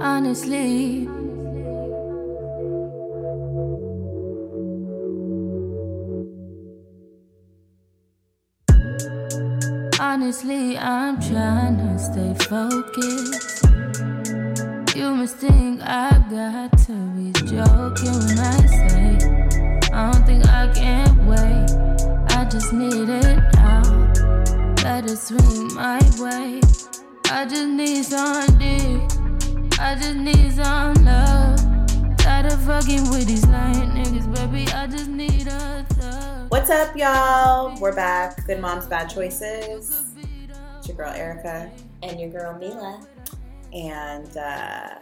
Honestly, honestly, I'm trying to stay focused. You must think I've got to be joking when I say I don't think I can wait. I just need it now. Let it swing my way. I just need some dick. I just need some love. Tired of fucking with these lying niggas, baby. I just need a thug. What's up, y'all? We're back. Good Moms, Bad Choices. It's your girl Erica, And your girl Milah. and uh,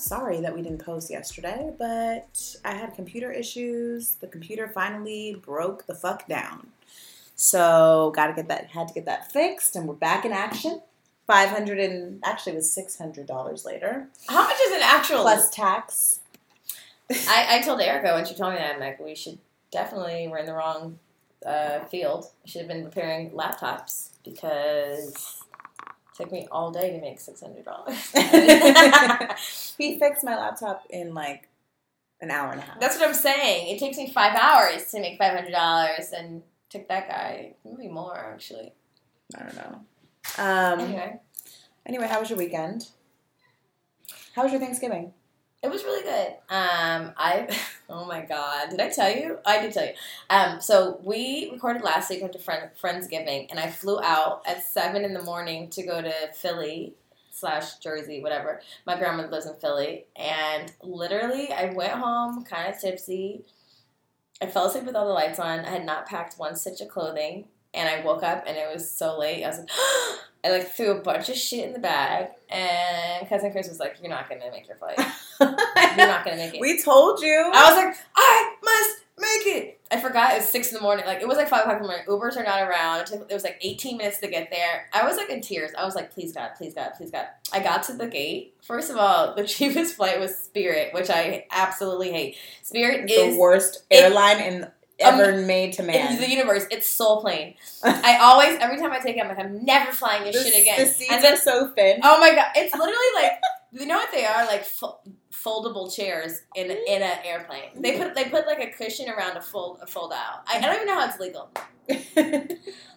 sorry that we didn't post yesterday, but I had computer issues. The computer finally broke the fuck down, so got to get that. Had to get that fixed, and we're back in action. Five hundred and actually it was six hundred dollars later How much is an actual? plus tax. I, I told Erica when she told me that, I'm like, we should definitely, we're in the wrong uh, field. We should have been repairing laptops because took me all day to make $600. he fixed my laptop in like an hour and a half. That's what I'm saying. It takes me five hours to make $500 and took that guy maybe more, actually. I don't know. Um, Anyway, Anyway, how was your weekend? How was your Thanksgiving? It was really good. Um, I oh my god, did I tell you? I did tell you. Um, so we recorded last week went to friend Friendsgiving, and I flew out at seven in the morning to go to Philly slash Jersey, whatever. My grandma lives in Philly, and literally I went home kind of tipsy. I fell asleep with all the lights on. I had not packed one stitch of clothing, and I woke up and it was so late. I was like. I like threw a bunch of shit in the bag, and cousin Chris was like, "You're not gonna make your flight. You're not gonna make it." we told you. I was like, I must make it. I forgot it was six in the morning. Like it was like five o'clock in the morning. Ubers are not around. It, took, it was like eighteen minutes to get there. I was like in tears. I was like, please God, please God, please God. I got to the gate. First of all, the cheapest flight was Spirit, which I absolutely hate. Spirit the is the worst it- airline in Um, ever made to man. the universe. It's soul plane. I always, every time I take it, I'm like, I'm never flying this the, shit again. the seats and then are so thin. Oh my god, it's literally like you know what they are like fo- foldable chairs in mm-hmm. in an airplane. They put they put like a cushion around a fold a fold out. I, I don't even know how it's legal.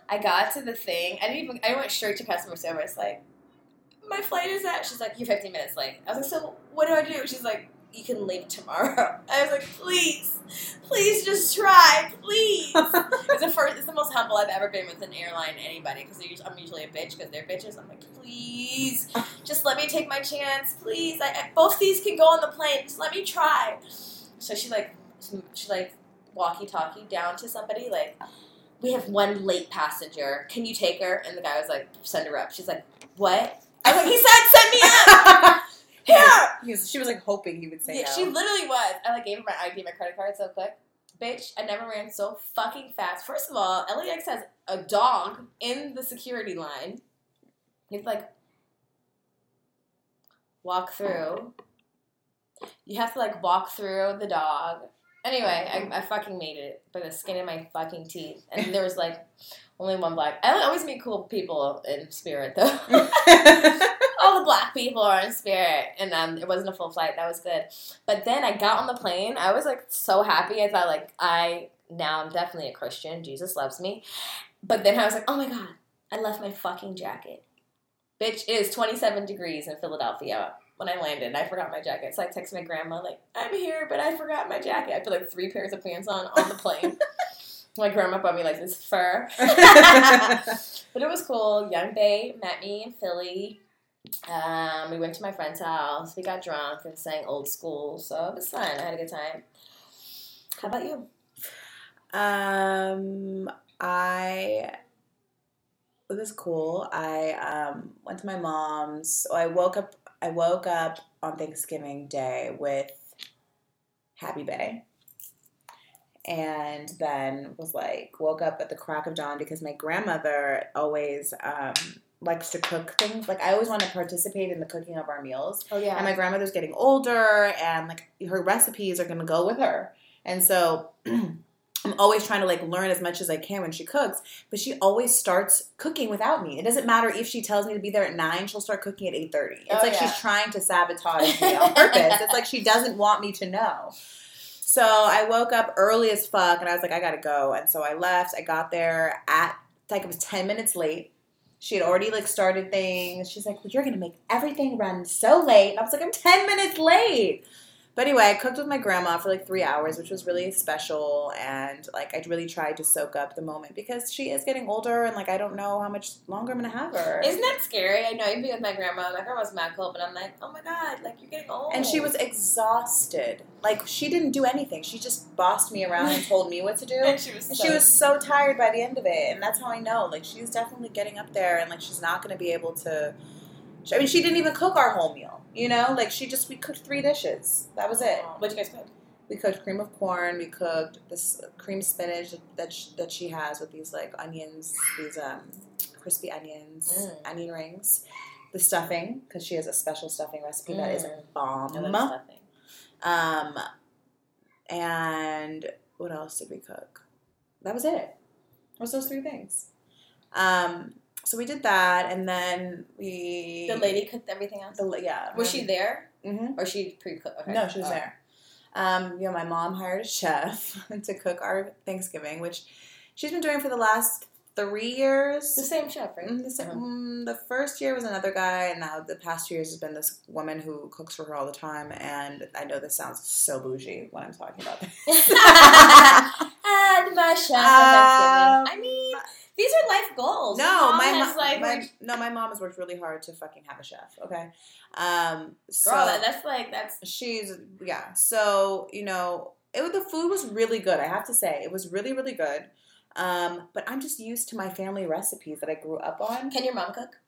I got to the thing. I didn't even. I went straight to customer service. Like, my flight is at. She's like, you're 15 minutes late. I was like, so what do I do? She's like, you can leave tomorrow. I was like, please, please just try, please. it's the first. It's the most humble I've ever been with an airline anybody because I'm usually a bitch because they're bitches. I'm like, please, just let me take my chance, please. I, I- both these can go on the plane. Just let me try. So she like she like walkie talkie down to somebody like. We have one late passenger. Can you take her? And the guy was like, send her up. She's like, what? I was like, he said, send me up. Here. He was- she was like hoping he would say Yeah, no. she literally was. I like gave him my ID, my credit card so quick. Bitch, I never ran so fucking fast. First of all, LAX has a dog in the security line. He's like walk through. You have to like walk through the dog. Anyway, I, I fucking made it by the skin of my fucking teeth. And there was like only one black. I always meet cool people in spirit though. all the black people are in spirit and um, it wasn't a full flight that was good. But then i got on the plane i was like so happy i thought like i now i'm definitely a christian jesus loves me. But then i was like oh my god i left my fucking jacket. Bitch it is 27 degrees in philadelphia when i landed i forgot my jacket. So i texted my grandma like i'm here but i forgot my jacket. I put like three pairs of pants on on the plane my grandma bought me like this fur but it was cool. Young Bay met me in Philly. Um, we went to my friend's house. We got drunk and sang old school. So it was fun. I had a good time. How about you? Um, I it was cool. I um went to my mom's. So I woke up. I woke up on Thanksgiving Day with Happy Bay, and then was like woke up at the crack of dawn because my grandmother always um likes to cook things. Like I always want to participate in the cooking of our meals. Oh yeah. And my grandmother's getting older, and like her recipes are gonna go with her. And so I'm always trying to like learn as much as I can when she cooks, but she always starts cooking without me. It doesn't matter if she tells me to be there at nine, she'll start cooking at eight thirty. It's Oh, like yeah. she's trying to sabotage me on purpose. It's like she doesn't want me to know. So I woke up early as fuck and I was like, I gotta go. And so I left. I got there at like it was ten minutes late. She had already like started things. She's like, well, "You're gonna make everything run so late," and I was like, "I'm ten minutes late." But anyway, I cooked with my grandma for like three hours, which was really special. And like, I really tried to soak up the moment because she is getting older, and like, I don't know how much longer I'm gonna have her. Isn't that scary? I know be with my grandma. My grandma's mad cool, but I'm like, oh my god, like you're getting old. and she was exhausted. Like, she didn't do anything. She just bossed me around and told me what to do. and she was. And so- she was so tired by the end of it, and that's how I know. Like she's definitely getting up there, and like she's not going to be able to. I mean, she didn't even cook our whole meal. You know, like she just we cooked three dishes. That was it. What'd you guys cook? We cooked cream of corn. We cooked this cream spinach that sh- that she has with these like onions, these um crispy onions, Mm. onion rings. The stuffing because she has a special stuffing recipe that is Mm. bomb. I love stuffing. Um, and what else did we cook? That was it. It was those three things. Um, so we did that, and then we The lady cooked everything else. the yeah, Was she there, hmm or she pre-cooked? Okay. No, she was Oh. there. Um, you know, my mom hired a chef to cook our Thanksgiving, which she's been doing for the last three years. The same chef, right? Mm, The, sa- Uh-huh. mm, the first year was another guy, and now the past two years has been this woman who cooks for her all the time. And I know this sounds so bougie when I'm talking about this. and my chef for Um, Thanksgiving. I mean, these are life goals. No, Mom my, has like my no, my mom has worked really hard to fucking have a chef. Okay, um, so girl. that- that's like that's she's yeah. So you know, it the food was really good. I have to say, it was really really good. Um, but I'm just used to my family recipes that I grew up on. Can your mom cook?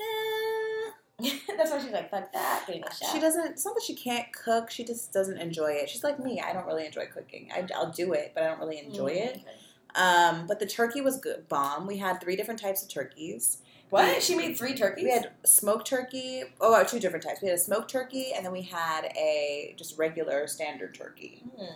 Eh, that's why she's like, fuck that, being a chef. She doesn't. It's not that she can't cook. She just doesn't enjoy it. She's like me. I don't really enjoy cooking. I, I'll do it, but I don't really enjoy Mm, it. Um, but the turkey was good. Bomb. We had three different types of turkeys. What? She made three turkeys. We had smoked turkey. Oh, uh, two different types. We had a smoked turkey, and then we had a just regular standard turkey. Hmm.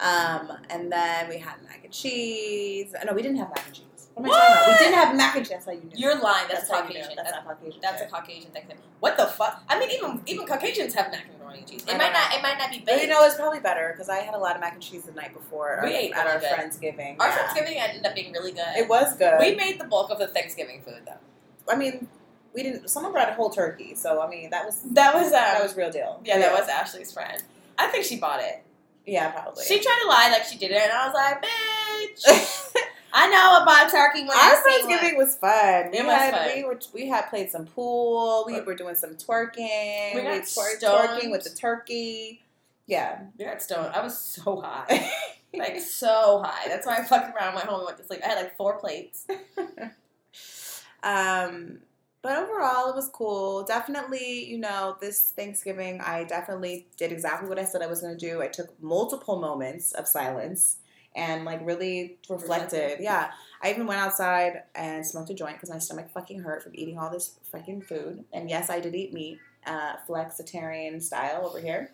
Um, and then we had mac and cheese. No, we didn't have mac and cheese. What am I talking about? We didn't have mac and cheese. That's how you knew. You're lying. That's, you knew. Caucasian. That's That's, not Caucasian. that's a. Caucasian thing. What the fuck? I mean, even even Caucasians have macaroni and cheese. It I might know. It might not be But you know, it's probably better because I had a lot of mac and cheese the night before We our- ate at our really good. Friendsgiving. Our Yeah. Thanksgiving ended up being really good. It was good. We made the bulk of the Thanksgiving food though. I mean, we didn't. Someone brought a whole turkey, so I mean, that was That was um, that was real deal. yeah, that was Ashley's friend. I think she bought it. yeah, probably. She tried to lie like she did it, and I was like, bitch. I know about turkey when Our I see Friendsgiving one. was fun. We It was had fun. we were we had played some pool. We were doing some twerking. We got twer- twerking with the turkey. Yeah. We got stoned. I was so high, like so high. That's why I fucked around went home and went to sleep. I had like four plates. um, but overall, it was cool. Definitely, you know, this Thanksgiving, I definitely did exactly what I said I was going to do. I took multiple moments of silence and like really reflected. Yeah. I even went outside and smoked a joint because my stomach fucking hurt from eating all this fucking food. And yes, I did eat meat, uh, flexitarian style over here.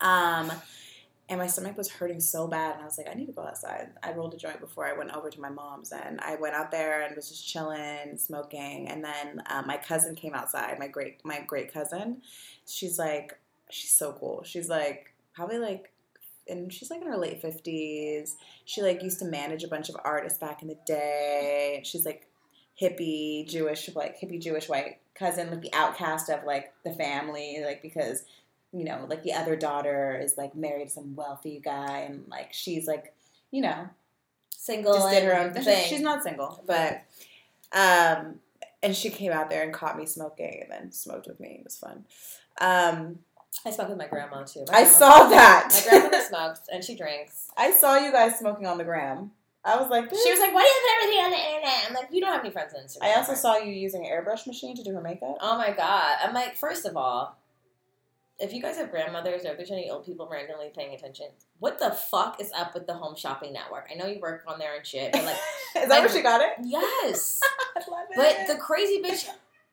Um, and my stomach was hurting so bad, and I was like, I need to go outside. I rolled a joint before I went over to my mom's, and I went out there and was just chilling, smoking. And then uh, my cousin came outside. My great my great cousin, she's like, she's so cool. She's like probably like, and she's like in her late fifties. She like used to manage a bunch of artists back in the day. She's like hippie Jewish, like hippie Jewish white cousin, like the outcast of like the family, like because you know, like the other daughter is like married to some wealthy guy, and like she's like, you know, Single. just did her own thing. thing. She's not single, but um, and she came out there and caught me smoking, and then smoked with me. It was fun. Um, I smoked with my grandma too. My I grandma- saw that. My grandmother smokes and she drinks. I saw you guys smoking on the gram. I was like, She was like, "Why do you put everything on the internet?" I'm like, "You don't have any friends on Instagram." I also saw you using an airbrush machine to do her makeup. Oh my god! I'm like, first of all, if you guys have grandmothers or if there's any old people randomly paying attention, what the fuck is up with the Home Shopping Network? I know you work on there and shit, but like, Is that my- where she got it? yes. I love it. But the crazy bitch,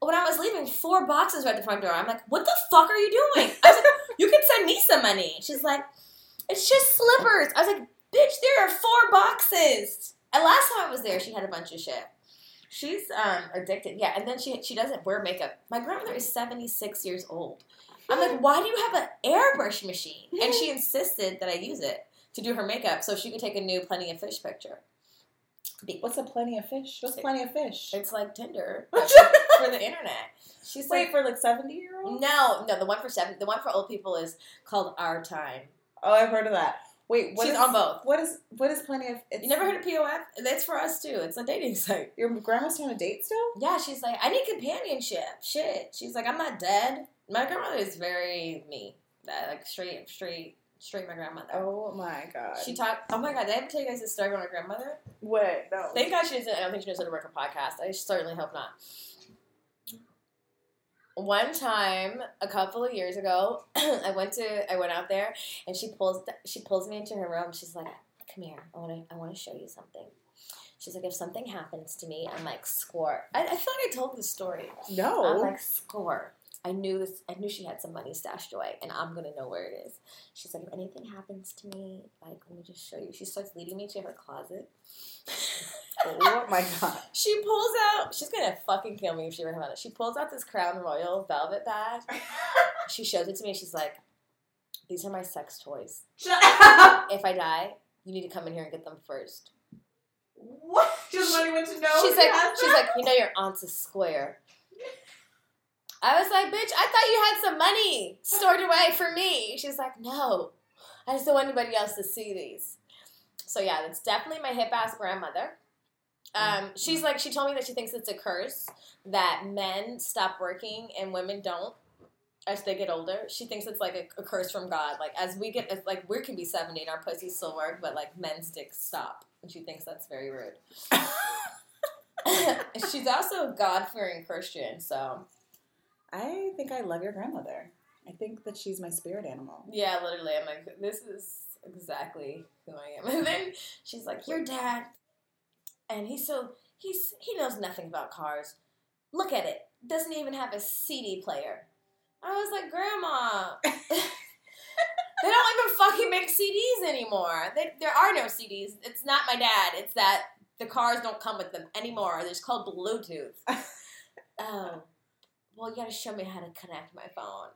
when I was leaving, four boxes right at the front door. I'm like, what the fuck are you doing? I was like, you can send me some money. She's like, It's just slippers. I was like, bitch, there are four boxes. And last time I was there, she had a bunch of shit. She's um, addicted. Yeah, and then she she doesn't wear makeup. My grandmother is 76 years old. I'm like, why do you have an airbrush machine? And she insisted that I use it to do her makeup so she could take a new Plenty of Fish picture. What's a plenty of fish? What's plenty of fish? It's like Tinder for, the internet. She's Wait like, for like seventy year olds. no, no, the one for seven, the one for old people is called Our Time. Oh, I've heard of that. Wait, what She's is- on both. What is what is plenty of? It's, You never heard of POF? That's for us too. It's a dating site. your grandma's on a date still? Yeah, she's like, I need companionship. Shit. She's like, I'm not dead. My grandmother is very me. That like straight, straight, straight. My grandmother. Oh my god. She talked. Oh my god! Did I ever tell you guys this story about my grandmother? What? no. Thank God she doesn't. I don't think she knows how to work a podcast. I certainly hope not. One time, a couple of years ago, I went to I went out there, and she pulls she pulls me into her room. She's like, "Come here, I want to I want to show you something." She's like, "If something happens to me, I'm like score." I, I thought I told this story. no. I'm like score. I knew this. I knew she had some money stashed away, and I'm gonna know where it is. She's like, if anything happens to me, like, let me just show you. She starts leading me to her closet. oh my god. She pulls out. She's gonna fucking kill me if she ever found it. She pulls out this Crown Royal velvet bag. She shows it to me. She's like, "These are my sex toys. If I die, you need to come in here and get them first. What? She doesn't want anyone to know. she's like, she's them? like, you know, your aunt's a square. I was like, bitch, I thought you had some money stored away for me. She's like, no, I just don't want anybody else to see these. So yeah, that's definitely my hip ass grandmother. Um, she's like, she told me that she thinks it's a curse that men stop working and women don't as they get older. She thinks it's like a, a curse from God. Like as we get, like we can be seventy and our pussies still work, but like men's dicks stop, and she thinks that's very rude. She's also a God fearing Christian, so I think I love your grandmother. I think that she's my spirit animal. yeah, literally, I'm like, this is exactly who I am. And then she's like, your dad, and he's so he's he knows nothing about cars. Look at it, doesn't even have a CD player. I was like, Grandma. They don't even fucking make CDs anymore. They, there are no CDs. It's not my dad. It's that the cars don't come with them anymore. They're just called Bluetooth. oh, well, you gotta show me how to connect my phone.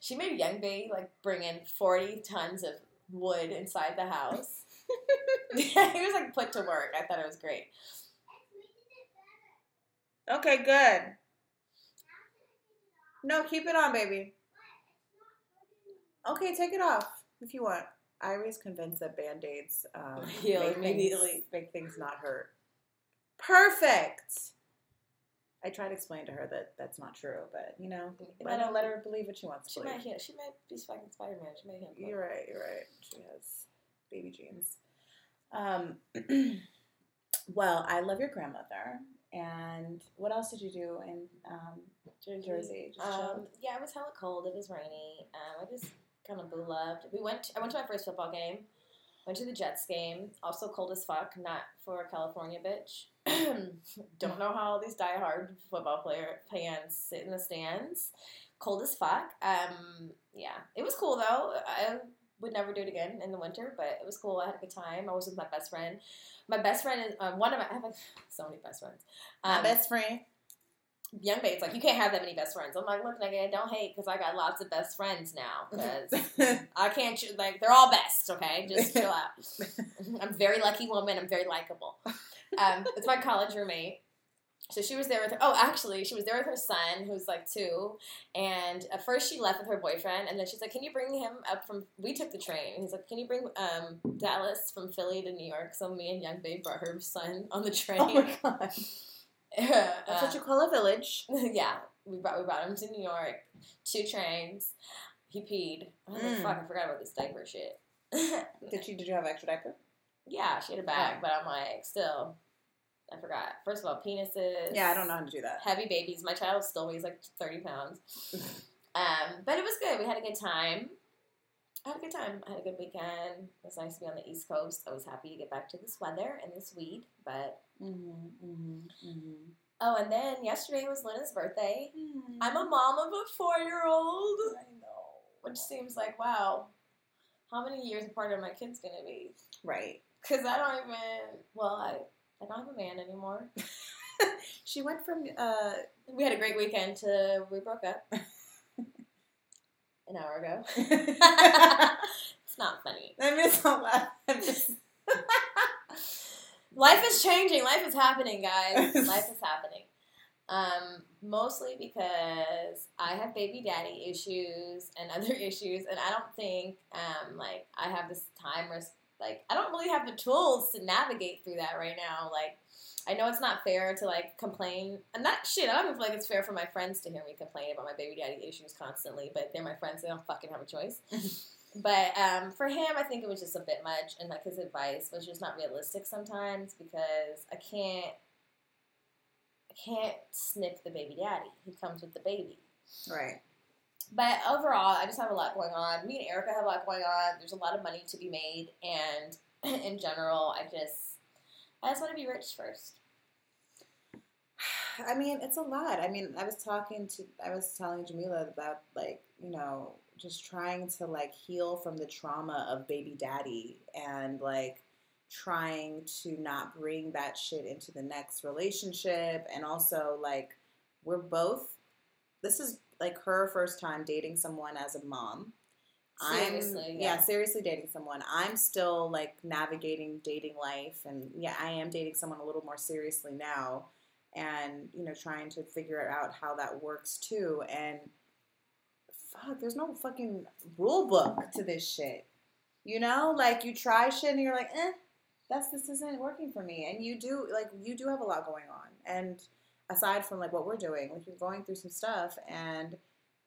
She made Young Bae like bring in forty tons of wood inside the house. he was like put to work. I thought it was great. Okay, good. No, keep it on, baby. Okay, take it off if you want. Irie's convinced that band aids um, Heal make immediately. Things, make things not hurt. Perfect. I tried to explain to her that that's not true, but you know, I don't let her believe what she wants She to might believe. heal. She might be fucking Spider Man. She might. You're right. You're right. She has baby genes. Um, well, I love your grandmother. And what else did you do in um, Jersey? Just Um, yeah, it was hella cold. It was rainy. Um, I just kind of boo loved. We went. I went to my first football game. Went to the Jets game. Also cold as fuck. Not for a California bitch. Don't know how all these diehard football player fans sit in the stands. Cold as fuck. Um, yeah, it was cool though. I would never do it again in the winter, but it was cool. I had a good time. I was with my best friend. My best friend is um, one of my. I have like, so many best friends. My Um, best friend. young babe's like, you can't have that many best friends. I'm like, look, nigga, don't hate because I got lots of best friends now. Because I can't, like, they're all best, okay? Just chill out. I'm very lucky woman. I'm very likable. Um, it's my college roommate. So she was there with her. Oh, actually, she was there with her son, who's like two. And at first, she left with her boyfriend, and then she's like, "Can you bring him up from?" We took the train. And he's like, "Can you bring um, Dallas from Philly to New York?" So me and Young Babe brought her son on the train. Oh my god. That's Uh, what you call a village. yeah, we brought we brought him to New York, two trains. He peed. I Mm. fuck, I forgot about this diaper shit. Did you did you have extra diaper? yeah, she had a bag, Oh. but I'm like, still, I forgot. First of all, penises. Yeah, I don't know how to do that. Heavy babies. My child still weighs like 30 pounds. Um, but it was good. We had a good time. I had a good time. I had a good weekend. It was nice to be on the East Coast. I was happy to get back to this weather and this weed. But Mm-hmm, mm-hmm, mm-hmm. oh, and then yesterday was Lena's birthday. Mm-hmm. I'm a mom of a four year old. I know. which seems like wow how many years apart are my kids gonna be? Right. Because I don't even. Well, I I don't have a man anymore. She went from uh We had a great weekend to we broke up an hour ago. It's not funny. mean it's not. I'm just Life is changing. Life is happening, guys. Life is happening. Um, mostly because I have baby daddy issues and other issues, and I don't think um, like I have this time like I don't really have the tools to navigate through that right now. Like I know it's not fair to like complain, and that shit. I don't even feel like it's fair for my friends to hear me complain about my baby daddy issues constantly. But they're my friends; they don't fucking have a choice. But um, for him, I think it was just a bit much, and like his advice was just not realistic sometimes because I can't, I can't snip the baby daddy. He comes with the baby. Right. But overall, I just have a lot going on. Me and Erica have a lot going on. There's a lot of money to be made, and in general, I just, I just want to be rich first. I mean, it's a lot. I mean, I was talking to, I was telling Jamila about like, you know, just trying to like heal from the trauma of baby daddy and like trying to not bring that shit into the next relationship. And also, like, we're both, this is like her first time dating someone as a mom. Seriously, I'm, yeah. yeah, seriously dating someone. I'm still like navigating dating life, and yeah, I am dating someone a little more seriously now, and you know, trying to figure out how that works too. And fuck, there's no fucking rule book to this shit. You know, like you try shit and you're like, eh, that's this isn't working for me. And you do like you do have a lot going on. And aside from like what we're doing, like you're going through some stuff and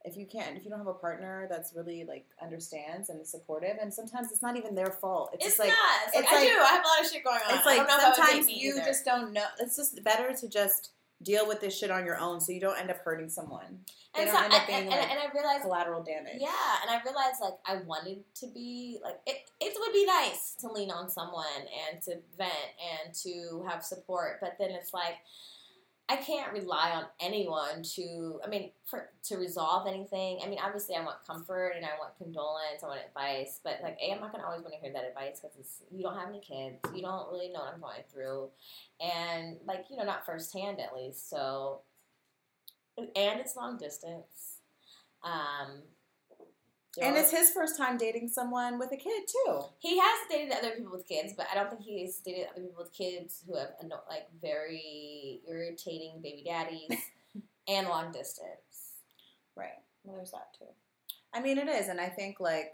if you can't if you don't have a partner that's really like understands and is supportive and sometimes it's not even their fault. It's, It's, just like not. It's like, it's I do. I have a lot of shit going on. it's like don't know if I would date sometimes you either. just don't know. It's just better to just deal with this shit on your own so you don't end up hurting someone. They and, don't so, end up and, being and, like and I realized collateral damage. Yeah, and I realized like I wanted to be like it. It would be nice to lean on someone and to vent and to have support, but then it's like I can't rely on anyone to. I mean, for to resolve anything. I mean, obviously, I want comfort and I want condolence. I want advice, but like, a, I'm not gonna always want to hear that advice because you don't have any kids. You don't really know what I'm going through, and like you know, not firsthand at least. So, and it's long distance. Um, And it's his first time dating someone with a kid too. he has dated other people with kids, but I don't think he's dated other people with kids who have like very irritating baby daddies and long distance. Right. Well, there's that too. I mean, it is, and I think like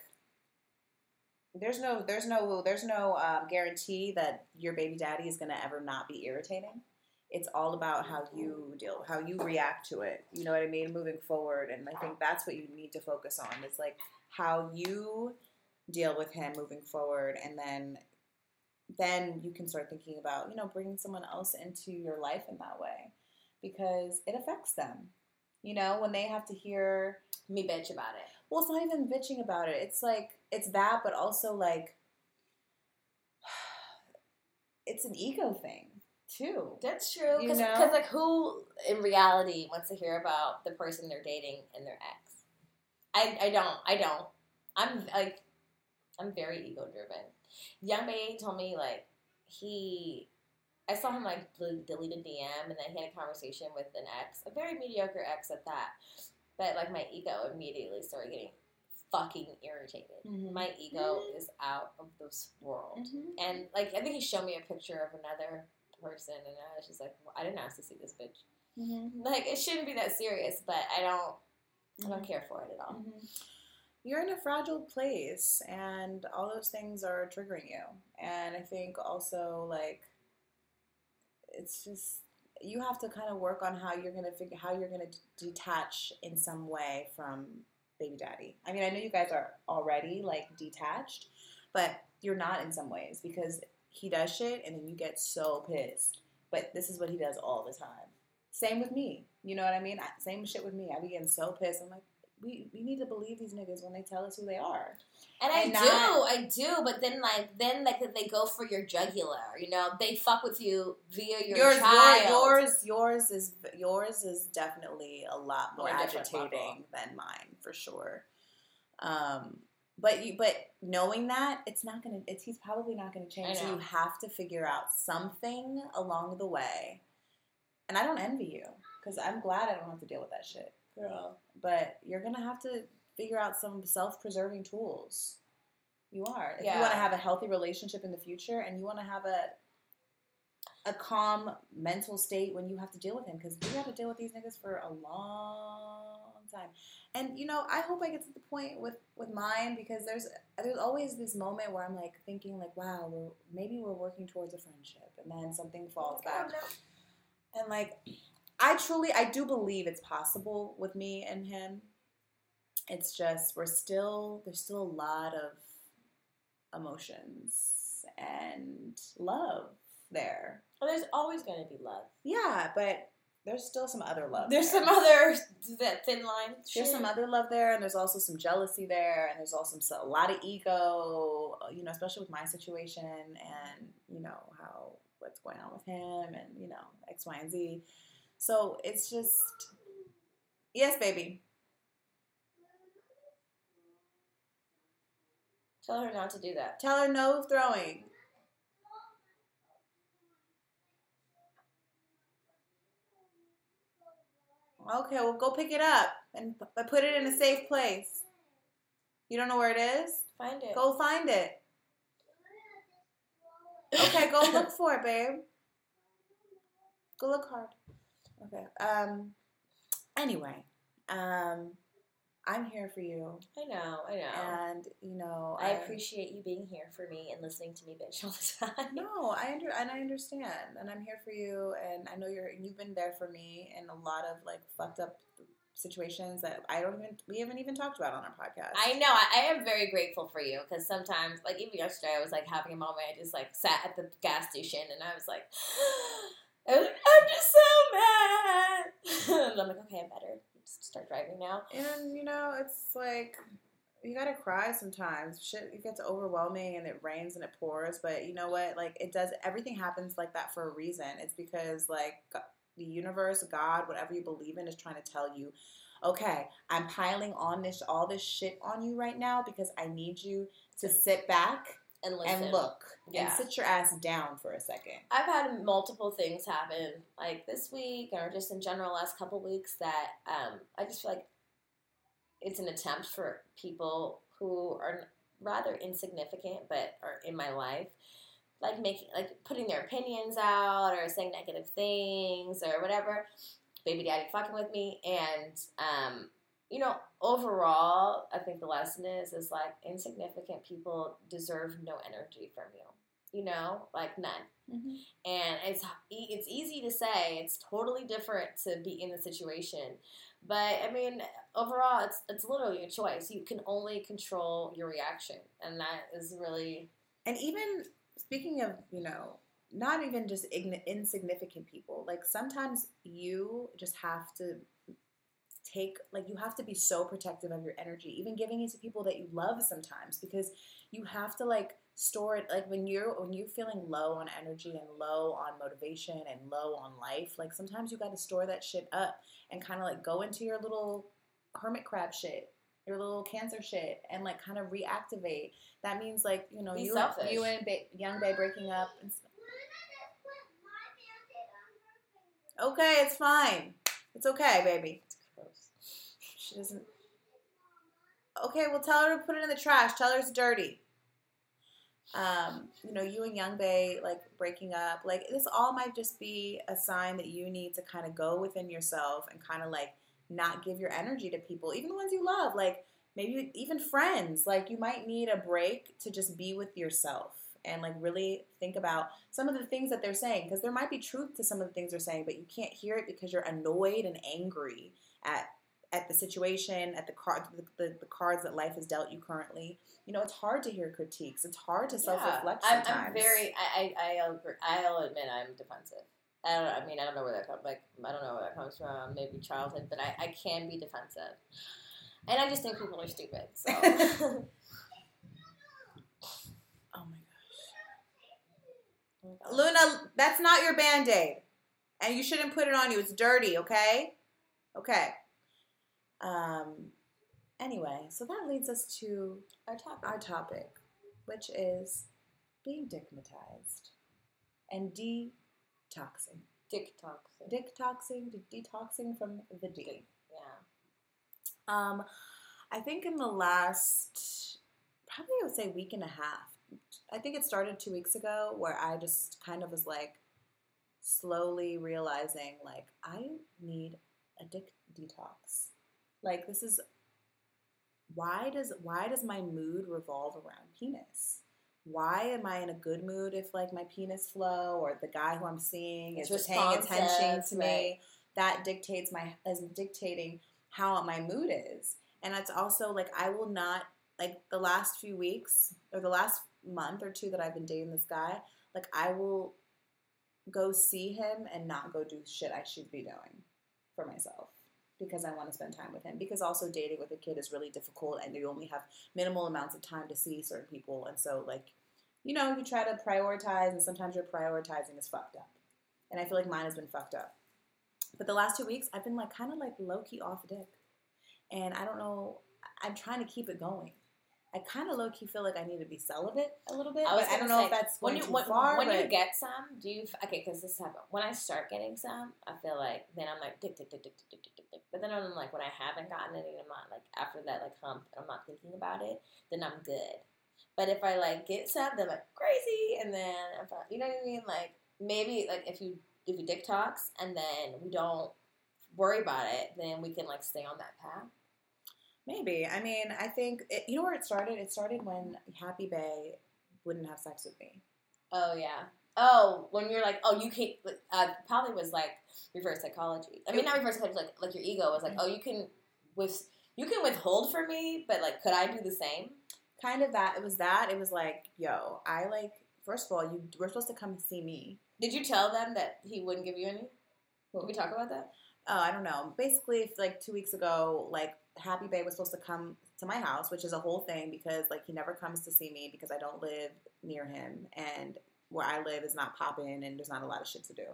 there's no there's no there's no um, guarantee that your baby daddy is gonna ever not be irritating. It's all about how you deal, how you react to it. You know what I mean? Moving forward, and I think that's what you need to focus on. Is like how you deal with him moving forward, and then then you can start thinking about you know bringing someone else into your life in that way because it affects them. You know when they have to hear Me bitch about it. well, it's not even bitching about it. It's like it's that, but also like it's an ego thing too. That's true. You Because know? like who in reality wants to hear about the person they're dating and their ex? I I don't. I don't. I'm like I'm very ego driven. Young Bay told me like he. I saw him like delete a DM and then he had a conversation with an ex, a very mediocre ex at that. But like my ego immediately started getting fucking irritated. Mhm. My ego is out of this world. Mhm. And like I think he showed me a picture of another person, and I was just like, well, I didn't ask to see this bitch. Mhm. Like it shouldn't be that serious, but I don't, I don't Mhm. care for it at all. Mhm. You're in a fragile place, and all those things are triggering you. And I think also like it's just you have to kind of work on how you're gonna figure how you're gonna d- detach in some way from baby daddy. I mean, I know you guys are already like detached, but you're not in some ways because he does shit, and then you get so pissed. But this is what he does all the time. Same with me. You know what I mean? I- Same shit with me. I be getting so pissed. I'm like, we, we need to believe these niggas when they tell us who they are. And I And do, not- I do, but then like then like they go for your jugular, you know, they fuck with you via your yours, child. yours, yours is yours is definitely a lot more More agitating than mine for sure. Um, but you but knowing that it's not gonna it's he's probably not gonna change. So you have to figure out something along the way. And I don't envy you because I'm glad I don't have to deal with that shit. Girl. But you're gonna have to figure out some self-preserving tools. You are. If Yeah. you want to have a healthy relationship in the future, and you want to have a a calm mental state when you have to deal with him, because we have to deal with these niggas for a long time. And you know, I hope I get to the point with with mine because there's there's always this moment where I'm like thinking like, wow, we're maybe we're working towards a friendship, and then something falls oh, back. And like, I truly, I do believe it's possible with me and him. It's just we're still there's still a lot of emotions and love there. Well, there's always going to be love. Yeah, but there's still some other love. There's there. some other that thin line. There's shit. some other love there, and there's also some jealousy there, and there's also some, a lot of ego, uh, you know, especially with my situation and, you know, how what's going on with him and, you know, X, Y, and Z. So it's just, yes, baby. Tell her not to do that. Tell her no throwing. Okay, well, go pick it up and put it in a safe place. You don't know where it is? Find it. Go find it. Okay, go look for it, babe. Go look hard. Okay. Um. Anyway, um, I'm here for you, I know. I know. and you know I appreciate you being here for me and listening to me bitch all the time. No, I under and I understand, and I'm here for you, and I know you're you've been there for me in a lot of like fucked up situations that I don't even we haven't even talked about on our podcast. I know. I, I am very grateful for you because sometimes, like even yesterday, I was like having a moment. I just like sat at the gas station and I was like, I was like, I'm just so mad. and I'm like, okay, I'm better just start driving now. and you know it's like you gotta cry sometimes. Shit, it gets overwhelming, and it rains and it pours. But you know what? Like it does. Everything happens like that for a reason. It's because like the universe, God, whatever you believe in, is trying to tell you. Okay, I'm piling on this all this shit on you right now because I need you to sit back And listen, and look Yeah. and sit your ass down for a second. I've had multiple things happen, like this week or just in general last couple weeks, that um, I just feel like it's an attempt for people who are rather insignificant but are in my life, like making like putting their opinions out or saying negative things or whatever. Baby daddy fucking with me, and um, you know, overall, I think the lesson is is like insignificant people deserve no energy from you. You know, like none. Mm-hmm. And it's it's easy to say it's totally different to be in the situation but i mean overall it's it's literally a choice. You can only control your reaction and that is really And even speaking of, you know, not even just ign- insignificant people, like sometimes you just have to take, like, you have to be so protective of your energy, even giving it to people that you love sometimes, because you have to, like, store it like when you're when you're feeling low on energy and low on motivation and low on life like sometimes you got to store that shit up and kind of like go into your little hermit crab shit your little cancer shit and like kind of reactivate that means like you know Be you selfish. you and ba- young bae breaking up and stuff. okay it's fine it's okay baby gross she doesn't okay well tell her to put it in the trash tell her it's dirty um, you know, you and Young Bay like breaking up, like this all might just be a sign that you need to kind of go within yourself and kind of like not give your energy to people, even the ones you love, like maybe even friends. Like you might need a break to just be with yourself and like really think about some of the things that they're saying because there might be truth to some of the things they're saying, but you can't hear it because you're annoyed and angry at at the situation, at the card, the, the, the cards that life has dealt you currently. You know, it's hard to hear critiques. It's hard to self reflect I'm. I'm very I, I I'll, I'll admit i'm defensive I don't. I mean, I don't know where that comes. Like, I don't know where that comes from. Maybe childhood, but I, I can be defensive, and I just think people are stupid. So, Oh my gosh. Luna, that's not your band aid. And you shouldn't put it on you. It's dirty, okay? Okay. Um Anyway, so that leads us to Our topic. our topic, which is being dickmatized and detoxing. Detoxing, de- detoxing from the D. Yeah. Um, I think in the last, probably I would say week and a half. I think it started two weeks ago where I just kind of was like slowly realizing like I need a dick detox. Like this is why does why does my mood revolve around penis? Why am I in a good mood if like my penis flow or the guy who I'm seeing It's is paying attention to me? right. That dictates my is dictating how my mood is. And it's also like I will not like the last few weeks or the last month or two that I've been dating this guy, like I will go see him and not go do shit I should be doing for myself because I want to spend time with him. Because also dating with a kid is really difficult, and you only have minimal amounts of time to see certain people, and so like, you know, you try to prioritize, and sometimes your prioritizing is fucked up. And I feel like mine has been fucked up. But the last two weeks, I've been like kind of like low key off dick, and I don't know. I'm trying to keep it going. I kind of low key feel like I need to be celibate a little bit. I, was I don't say, know if that's when you when, far, when you get some, do you okay? Because this happened when I start getting some, I feel like then I'm like dick, dick, dick, dick, dick, dick, dick, but then I'm like when I haven't gotten it and I'm not like after that like hump and I'm not thinking about it, then I'm good. But if I like get some, then I'm like crazy, and then if I, you know what I mean, like maybe like if you if you dick talks and then we don't worry about it, then we can like stay on that path. Maybe. I mean, I think it, you know where it started. It started when Happy Bay wouldn't have sex with me. Oh yeah. Oh, when you're like, oh, you can't. Uh, probably was like reverse psychology. I mean, not reverse psychology. Like, like your ego was like, oh, you can with you can withhold for me, but like, could I do the same? Kind of that. It was that. It was like, yo, I like. First of all, you were supposed to come and see me. Did you tell them that he wouldn't give you any? Did we talk about that? Oh, I don't know. Basically, like two weeks ago, like Happy Bay was supposed to come to my house, which is a whole thing because like he never comes to see me because I don't live near him and where I live is not popping and there's not a lot of shit to do.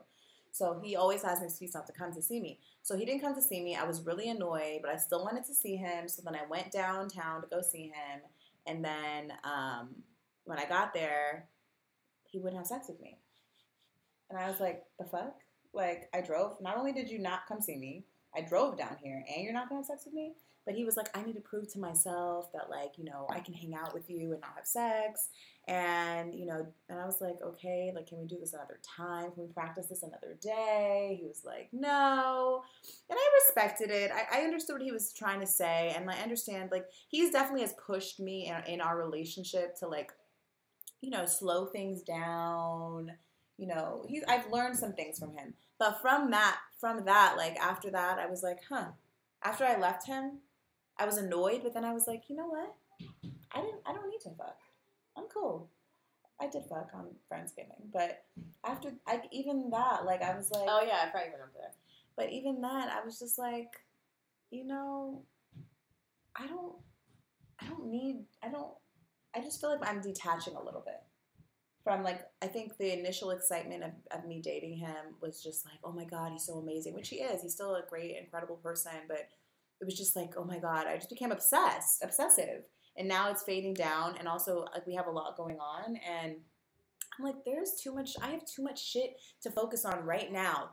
So he always has an excuse not to come to see me. So he didn't come to see me. I was really annoyed, but I still wanted to see him. So then I went downtown to go see him. And then um, when I got there, he wouldn't have sex with me. And I was like, the fuck? Like, I drove. Not only did you not come see me, I drove down here and you're not gonna have sex with me? But he was like, I need to prove to myself that, like, you know, I can hang out with you and not have sex. And, you know, and I was like, okay, like, can we do this another time? Can we practice this another day? He was like, no. And I respected it. I, I understood what he was trying to say. And I understand, like, he's definitely has pushed me in, in our relationship to, like, you know, slow things down. You know, he's, I've learned some things from him. But from that, from that, like, after that, I was like, huh. After I left him, I was annoyed, but then I was like, you know what? I didn't. I don't need to fuck. I'm cool. I did fuck on Friendsgiving, but after like even that, like I was like, Oh yeah, I probably remember that. but even that, I was just like, you know, I don't, I don't need, I don't, I just feel like I'm detaching a little bit from like, I think the initial excitement of, of me dating him was just like, oh my God, he's so amazing, which he is. He's still a great, incredible person, but it was just like, oh my God, I just became obsessed, obsessive. And now it's fading down. And also, like, we have a lot going on. And I'm like, there's too much, I have too much shit to focus on right now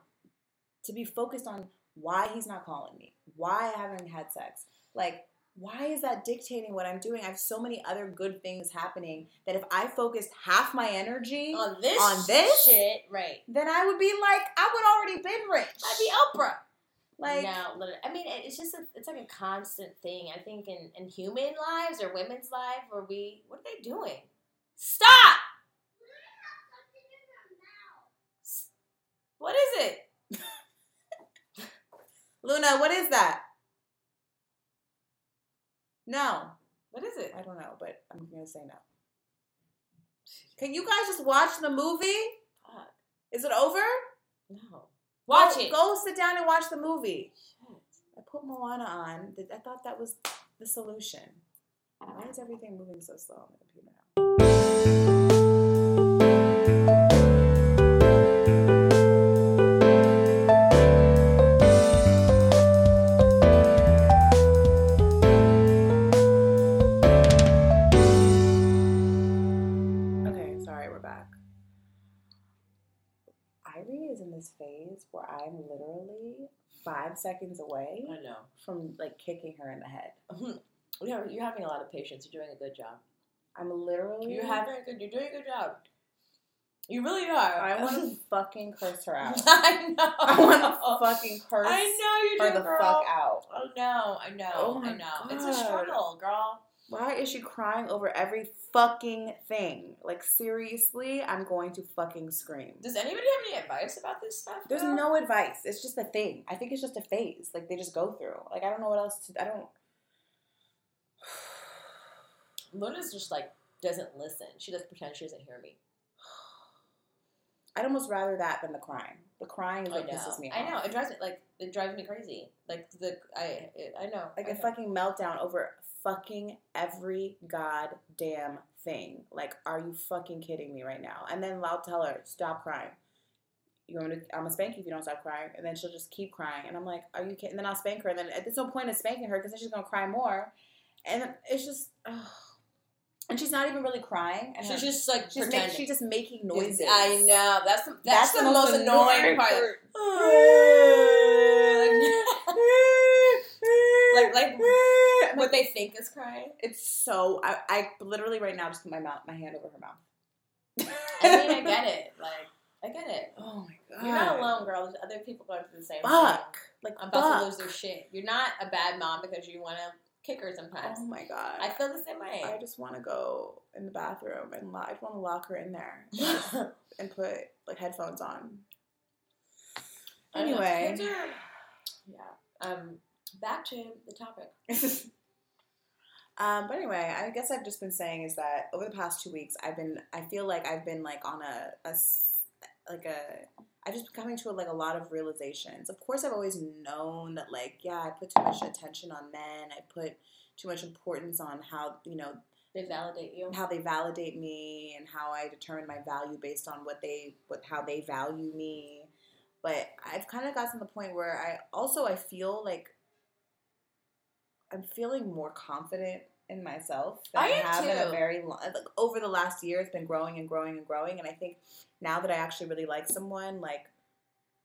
to be focused on why he's not calling me, why I haven't had sex. Like, why is that dictating what I'm doing? I have so many other good things happening that if I focused half my energy, On this, On this? shit, right? then I would be like, I would already been rich. I'd be Oprah. Like, no. I mean, it's just a, it's like a constant thing. I think in in human lives or women's life, where we, what are they doing? Stop. What is it? Luna, what is that? No, What is it? I don't know, but I'm gonna say no. Can you guys just watch the movie? Fuck. Is it over? No. Watch go, it. Go sit down and watch the movie. Shit. I put Moana on. I thought that was the solution. Why is everything moving so slow on the computer now? This phase where I'm literally five seconds away I know. from like kicking her in the head. You're, you're having a lot of patience. You're doing a good job. I'm literally. You're having a good. You're doing a good job. You really are. I want to fucking curse her out. I know. I want to fucking curse I know you her do, the girl. fuck out. Oh, I know. I know. Oh I my know. It's a struggle, girl. Why is she crying over every fucking thing? Like seriously, I'm going to fucking scream. Does anybody have any advice about this stuff? There's though? no advice. It's just a thing. I think it's just a phase. Like they just go through. Like I don't know what else to. I don't. Luna's just like doesn't listen. She just pretends she doesn't hear me. I'd almost rather that than the crying. The crying is what pisses me off. I know. It drives me like it drives me crazy. Like the I it, I know. Like I a know. fucking meltdown over fucking every goddamn thing. Like, are you fucking kidding me right now? And then I'll tell her, stop crying. You want me to? I'm gonna spank you if you don't stop crying. And then she'll just keep crying. And I'm like, are you kidding? And then I'll spank her. And then there's no point in spanking her because then she's gonna cry more. And it's just, ugh. and she's not even really crying. And She's her- just like she's, make, she's just making noises. I know. That's the, that's, the, most, annoying part. like like what they think is crying. It's so I, I literally right now just put my mouth my hand over her mouth. I mean, I get it. Like I get it. Oh my god. You're not alone, girl. There's other people going through the same thing. Fuck. Like I'm about fuck. to lose their shit. You're not a bad mom because you want to kick her sometimes. Oh my god. I feel the same way. I just want to go in the bathroom and lo- I just want to lock her in there and put like headphones on. Know. Anyway. Yeah. Um. Back to the topic. Um, but anyway, I guess I've just been saying is that over the past two weeks, I've been I feel like I've been like on a, like a I've just been coming to a, like a lot of realizations. Of course, I've always known that like yeah, I put too much attention on men. I put too much importance on how you know They validate you. how they validate me and how I determine my value based on what they what how they value me. But I've kind of gotten to the point where I also I feel like I'm feeling more confident in myself than I I, have in a very long like over the last year it's been growing and growing and growing and I think now that I actually really like someone like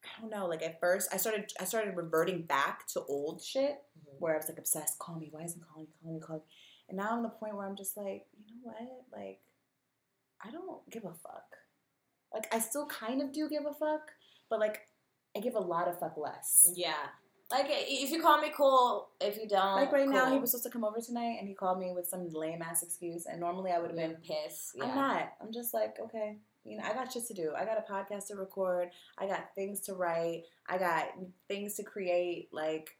I don't know like at first I started I started reverting back to old shit Mhm. where I was like obsessed. Call me. Why isn't calling me? Calling me. Calling me. And now I'm at the point where I'm just like, you know what? Like, I don't give a fuck. Like, I still kind of do give a fuck, but like, I give a lot of fuck less. Yeah. Like if you call me cool, if you don't, Like right now, he was supposed to come over tonight, and he called me with some lame ass excuse. And normally, I would have been been pissed. Yeah. I'm not. I'm just like, okay, you know, I got shit to do. I got a podcast to record. I got things to write. I got things to create. Like,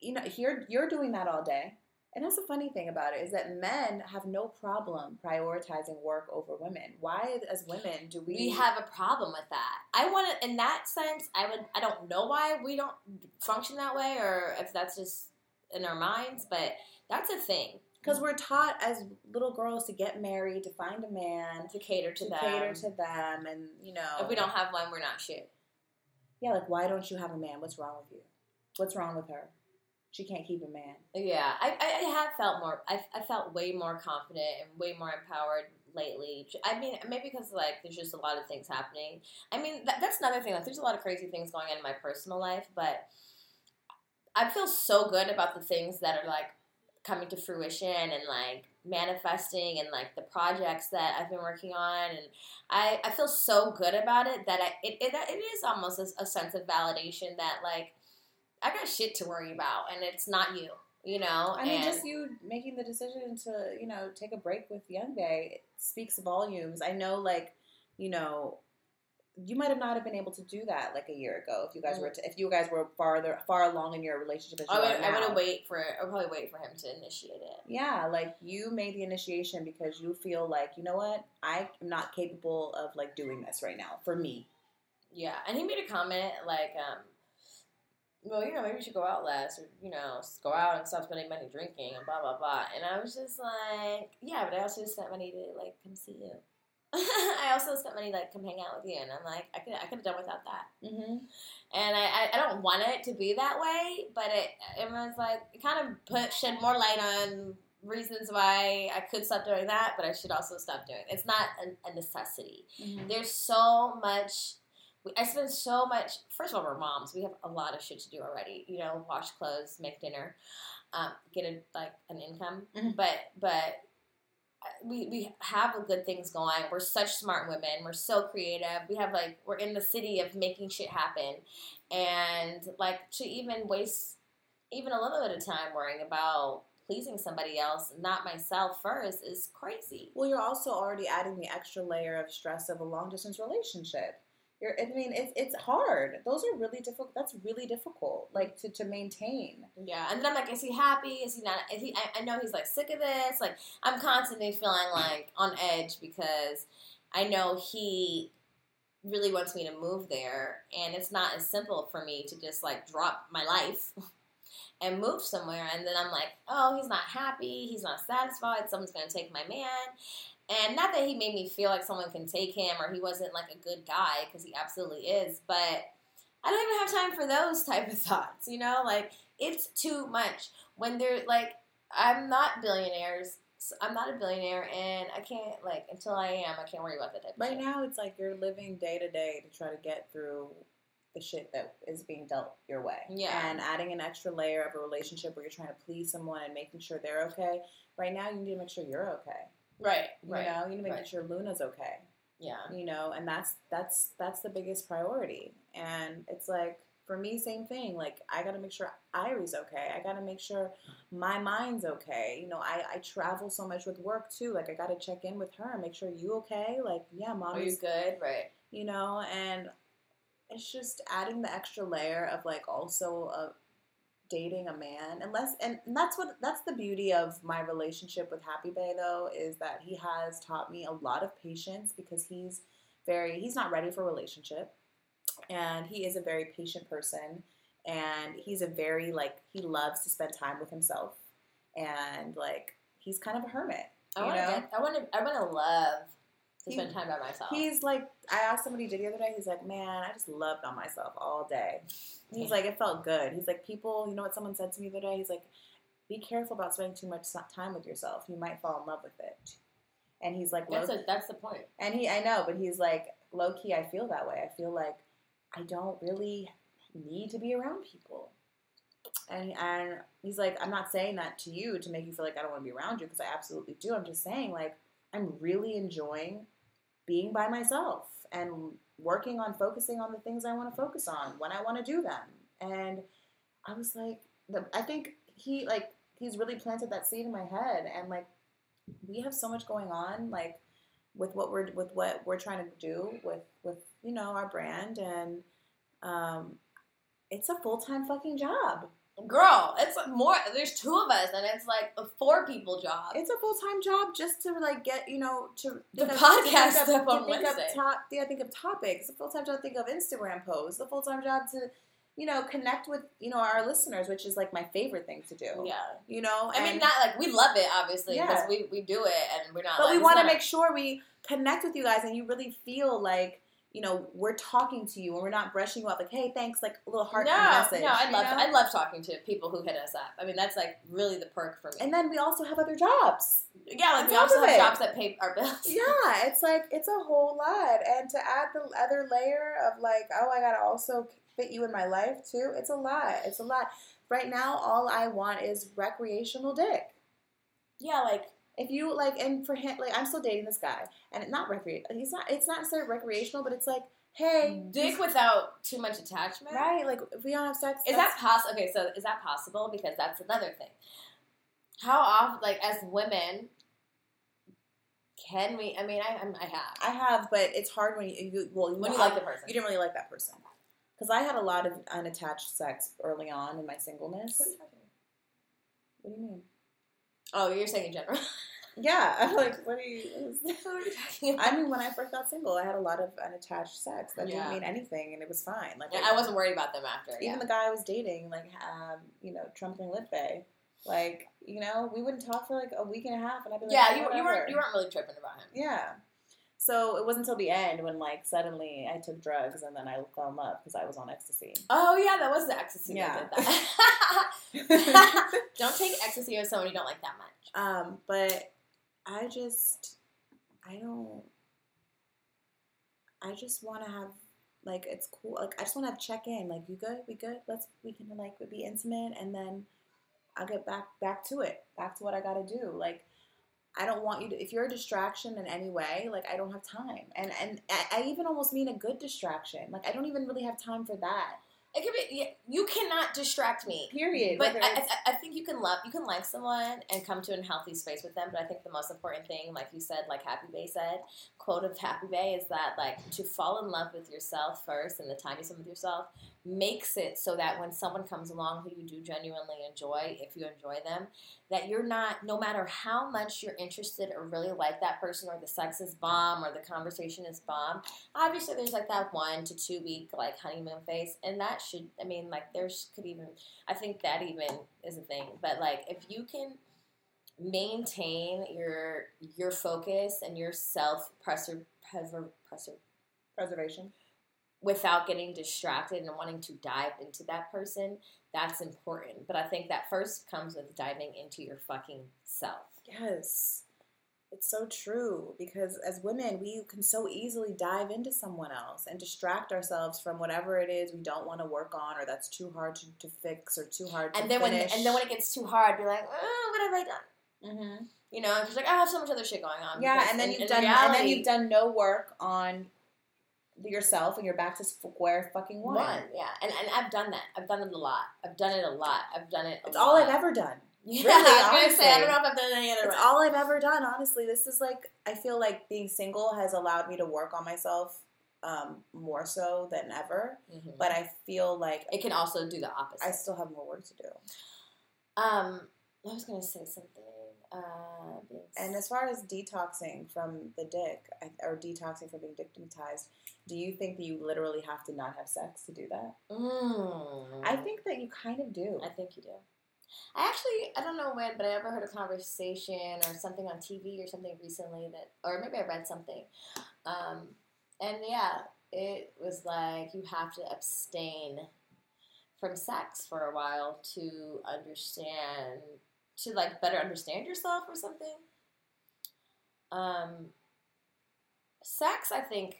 you know, here you're doing that all day. And that's the funny thing about it is that men have no problem prioritizing work over women. Why, as women, do we? we have a problem with that. I want to, in that sense, I would. I don't know why we don't function that way, or if that's just in our minds, but that's a thing because we're taught as little girls to get married, to find a man, to cater to, them. to them. cater to them, and you know, if we don't have one, we're not shit. yeah, like why don't you have a man? What's wrong with you? What's wrong with her? She can't keep a man. Yeah, I, I, have felt more. I, I felt way more confident and way more empowered lately. I mean, maybe because like there's just a lot of things happening. I mean, that, that's another thing. Like, there's a lot of crazy things going on in my personal life, but I feel so good about the things that are like coming to fruition and like manifesting and like the projects that I've been working on and I, I feel so good about it that I it, it, it is almost a, a sense of validation that like I got shit to worry about and it's not you you know I mean, and just you making the decision to, you know, take a break with Young Bay speaks volumes. I know, like, you know, you might have not have been able to do that like a year ago if you guys were to, if you guys were farther far along in your relationship as you I would I would wait for I would probably wait for him to initiate it Yeah, like you made the initiation because you feel like, you know what, I am not capable of like doing this right now for me. yeah and he made a comment like um well, you know, maybe we should go out less, or you know, go out and stop spending money drinking, and blah blah blah. And I was just like, yeah, but I also spent money to like come see you. I also spent money to like come hang out with you, and I'm like, I could I could have done without that. Mm-hmm. And I, I, I don't want it to be that way, but it it was like it kind of put shed more light on reasons why I could stop doing that, but I should also stop doing. It. It's not a, a necessity. Mhm. There's so much. I spend so much. First of all, we're moms. We have a lot of shit to do already. You know, wash clothes, make dinner, um, get a, like an income. Mhm. But but uh, we we have good things going. We're such smart women. We're so creative. We have like we're in the city of making shit happen, and like to even waste even a little bit of time worrying about pleasing somebody else, not myself first, is crazy. Well, you're also already adding the extra layer of stress of a long distance relationship. You're, I mean, it's it's hard. Those are really difficult. That's really difficult, like to, to maintain. Yeah, and then I'm like, is he happy? Is he not? Is he? I, I know he's like sick of this. Like, I'm constantly feeling like on edge because I know he really wants me to move there, and it's not as simple for me to just like drop my life and move somewhere. And then I'm like, oh, he's not happy. He's not satisfied. Someone's gonna take my man. And not that he made me feel like someone can take him or he wasn't like a good guy because he absolutely is, but I don't even have time for those type of thoughts, you know? Like, it's too much. When they're like, I'm not billionaires. I'm not a billionaire, and I can't, like, until I am, I can't worry about that type of Right shit. now, it's like you're living day to day to try to get through the shit that is being dealt your way. Yeah. And adding an extra layer of a relationship where you're trying to please someone and making sure they're okay. Right now, you need to make sure you're okay. Right, You right. know, you need to make right. sure Luna's okay. Yeah. you know and that's that's that's the biggest priority and it's like for me same thing like i gotta make sure Irie's okay i gotta make sure my mind's okay you know i i travel so much with work too like i gotta check in with her and make sure you okay like yeah Are you good? Right. you know and it's just adding the extra layer of like also uh, dating a man unless and that's what that's the beauty of my relationship with happy bay though is that he has taught me a lot of patience because he's very he's not ready for a relationship. And he is a very patient person and he's a very like he loves to spend time with himself. And like he's kind of a hermit I want to I want to, I want to love to spend time by myself. He's like, I asked somebody did the other day. He's like, man, I just loved on myself all day. He's Yeah. like, it felt good. He's like, people, you know what someone said to me the other day? He's like, be careful about spending too much time with yourself. You might fall in love with it. And he's like, that's a, that's the point. and he, I know, but he's like, low key, I feel that way. I feel like I don't really need to be around people. And, and he's like, I'm not saying that to you to make you feel like I don't want to be around you because I absolutely do. I'm just saying, like, I'm really enjoying being by myself and working on focusing on the things I want to focus on when I want to do them. And I was like, the, I think he like he's really planted that seed in my head, and like we have so much going on, like with what we're with what we're trying to do with with you know our brand, and um, it's a full time fucking job. Girl, it's more. There's two of us, and it's like a four people job. It's a full time job just to like get you know to The of- podcast to think of, on to think Wednesday. Of top, yeah, think of topics. A full time job to think of Instagram posts. A full time job to you know connect with you know our listeners, which is like my favorite thing to do. yeah. You know, I mean, not like we love it, obviously, because Yeah. we, we do it, and we're not. but like, we want to make sure we connect with you guys and you really feel like you know we're talking to you and we're not brushing you off like hey thanks like a little heart no, message. no, I love know? I love talking to people who hit us up. I mean, that's like really the perk for me. and then we also have other jobs. yeah, like we also have it. jobs that pay our bills. Yeah, it's like it's a whole lot, and to add the other layer of like, oh, I gotta also fit you in my life too. It's a lot. It's a lot. Right now, all I want is recreational dick. yeah, like If you like, and for him, like, I'm still dating this guy, and not recre. He's not. It's not necessarily recreational, but it's like, hey, mm-hmm. dick without too much attachment. right? Like, if we don't have sex, Is that possible? Okay, so is that possible? Because that's another thing. How often, like as women, can we? I mean, I I'm- I have. I have, but it's hard when you, you well, when you have- like the person. you didn't really like that person. Because I had a lot of unattached sex early on in my singleness. What are you talking? What do you mean? Oh, you're saying in general. Yeah, I'm like, what are you? what are you talking about? I mean, when I first got single, I had a lot of unattached sex that Yeah. didn't mean anything, and it was fine. Like Yeah, I wasn't worried about them after. even yeah. the guy I was dating, like, um, you know, Trumpling Lip Bay, like, you know, we wouldn't talk for like a week and a half, and I'd be like, yeah, "Oh, you, you weren't you weren't really tripping about him. Yeah, So it wasn't until the end when like suddenly I took drugs and then I fell in love because I was on ecstasy. Oh yeah, that was the ecstasy Yeah. that did that. don't take ecstasy with someone you don't like that much. Um, but I just, I don't, I just want to have, like, it's cool. Like, I just want to have check in. Like, you good? We good? Let's, we can, like, be intimate and then I'll get back, back to it, back to what I got to do. Like, I don't want you to, if you're a distraction in any way, like, I don't have time. And, and I, I even almost mean a good distraction. Like, I don't even really have time for that. It could be. yeah, You cannot distract me. Period. But I, I, I think you can love you can like someone and come to a healthy space with them. But I think the most important thing, like you said, like Happy Bay said, quote of Happy Bay is that like to fall in love with yourself first and the time you spend with yourself makes it so that when someone comes along who you do genuinely enjoy, if you enjoy them, that you're not no matter how much you're interested or really like that person or the sex is bomb or the conversation is bomb. Obviously, there's like that one to two week like honeymoon phase, and that should I mean like there's could even I think that even is a thing. But like if you can maintain your your focus and your self preser preser preser preservation. Without getting distracted and wanting to dive into that person, that's important. But I think that first comes with diving into your fucking self. Yes. It's so true because as women, we can so easily dive into someone else and distract ourselves from whatever it is we don't want to work on or that's too hard to, to fix or too hard to And then when and then when it gets too hard, be like, oh, what have I done? hmm You know, because like I have so much other shit going on. yeah, Because and then you've in done and then you've done no work on yourself and you're back to square fucking one. one. Yeah, and and I've done that. I've done it a lot. I've done it a lot. I've done it. It's lot. all I've ever done. Yeah, Really, I was gonna say I honestly. don't know if I've done any other. It's all I've ever done, honestly. This is like I feel like being single has allowed me to work on myself um, more so than ever. Mhm. But I feel like it can also do the opposite. I still have more work to do. um, I was gonna say something. Uh, And as far as detoxing from the dick, or detoxing from being dickmatized, do you think that you literally have to not have sex to do that? Mm. I think that you kind of do. I think you do. I actually, I don't know when, but I ever heard a conversation or something on TV or something recently that, or maybe I read something. Um, and yeah, it was like you have to abstain from sex for a while to understand, to like better understand yourself or something. Um, sex, I think,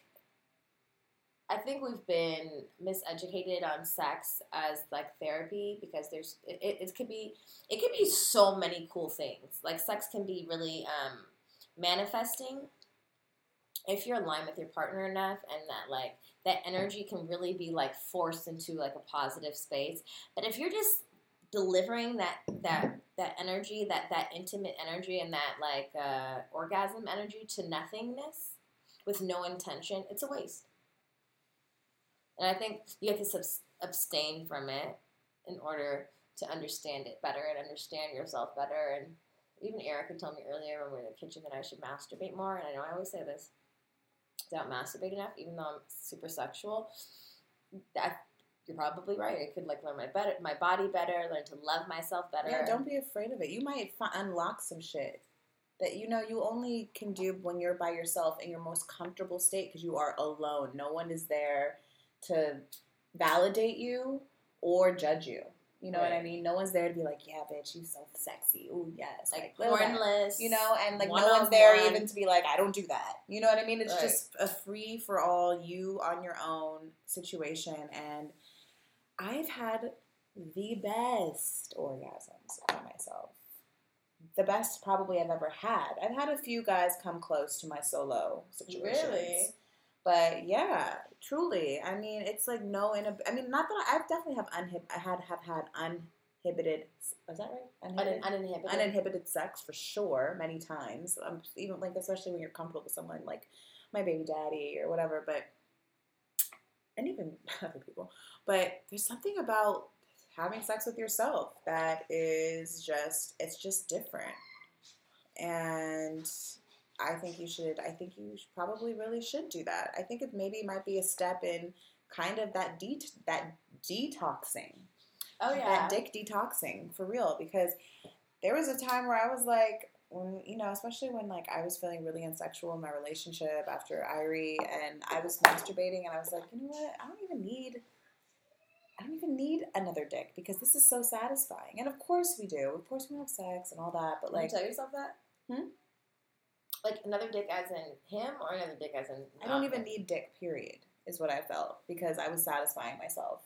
I think we've been miseducated on sex as like therapy because there's it, it, it could be it could be so many cool things. Like sex can be really um, manifesting if you're aligned with your partner enough and that like that energy can really be like forced into like a positive space. But if you're just delivering that that that energy, that that intimate energy and that like uh, orgasm energy to nothingness with no intention, it's a waste. And I think you have to abstain from it in order to understand it better and understand yourself better. And even Erica told me earlier when we were in the kitchen that I should masturbate more. And I know I always say this I don't masturbate enough, even though I'm super sexual. That you're probably right. I could like learn my better, my body better, learn to love myself better. Yeah, don't be afraid of it. You might unlock some shit that you know you only can do when you're by yourself in your most comfortable state because you are alone. No one is there to validate you or judge you. You know what I mean? No one's there to be like, "Yeah, bitch, you're so sexy." Oh yes, like look at You know, and like no one's there even to be like, "I don't do that." You know what I mean? It's Right. just a free for all, you on your own situation, and I've had the best orgasms by myself. The best probably I've ever had. I've had a few guys come close to my solo situations. Really? But yeah, truly. I mean, it's like no inhib- I mean, not that I, I've definitely have unhib- I had have had uninhibited. Is that right? Un- uninhibited. uninhibited sex for sure many times um, even like especially when you're comfortable with someone like my baby daddy or whatever but and even other people but there's something about having sex with yourself that is just it's just different and i think you should i think you should probably really should do that i think it maybe might be a step in kind of that de- that detoxing oh yeah, that dick detoxing for real because there was a time where I was like, when you know, especially when like I was feeling really unsexual in my relationship after Irie, and I was masturbating, and I was like, you know what? I don't even need. I don't even need another dick because this is so satisfying. And of course we do. Of course we have sex and all that. But Like, you tell yourself that? Hmm? Like another dick as in him or another dick as in. I don't even him? need dick. Period. Is what I felt because I was satisfying myself,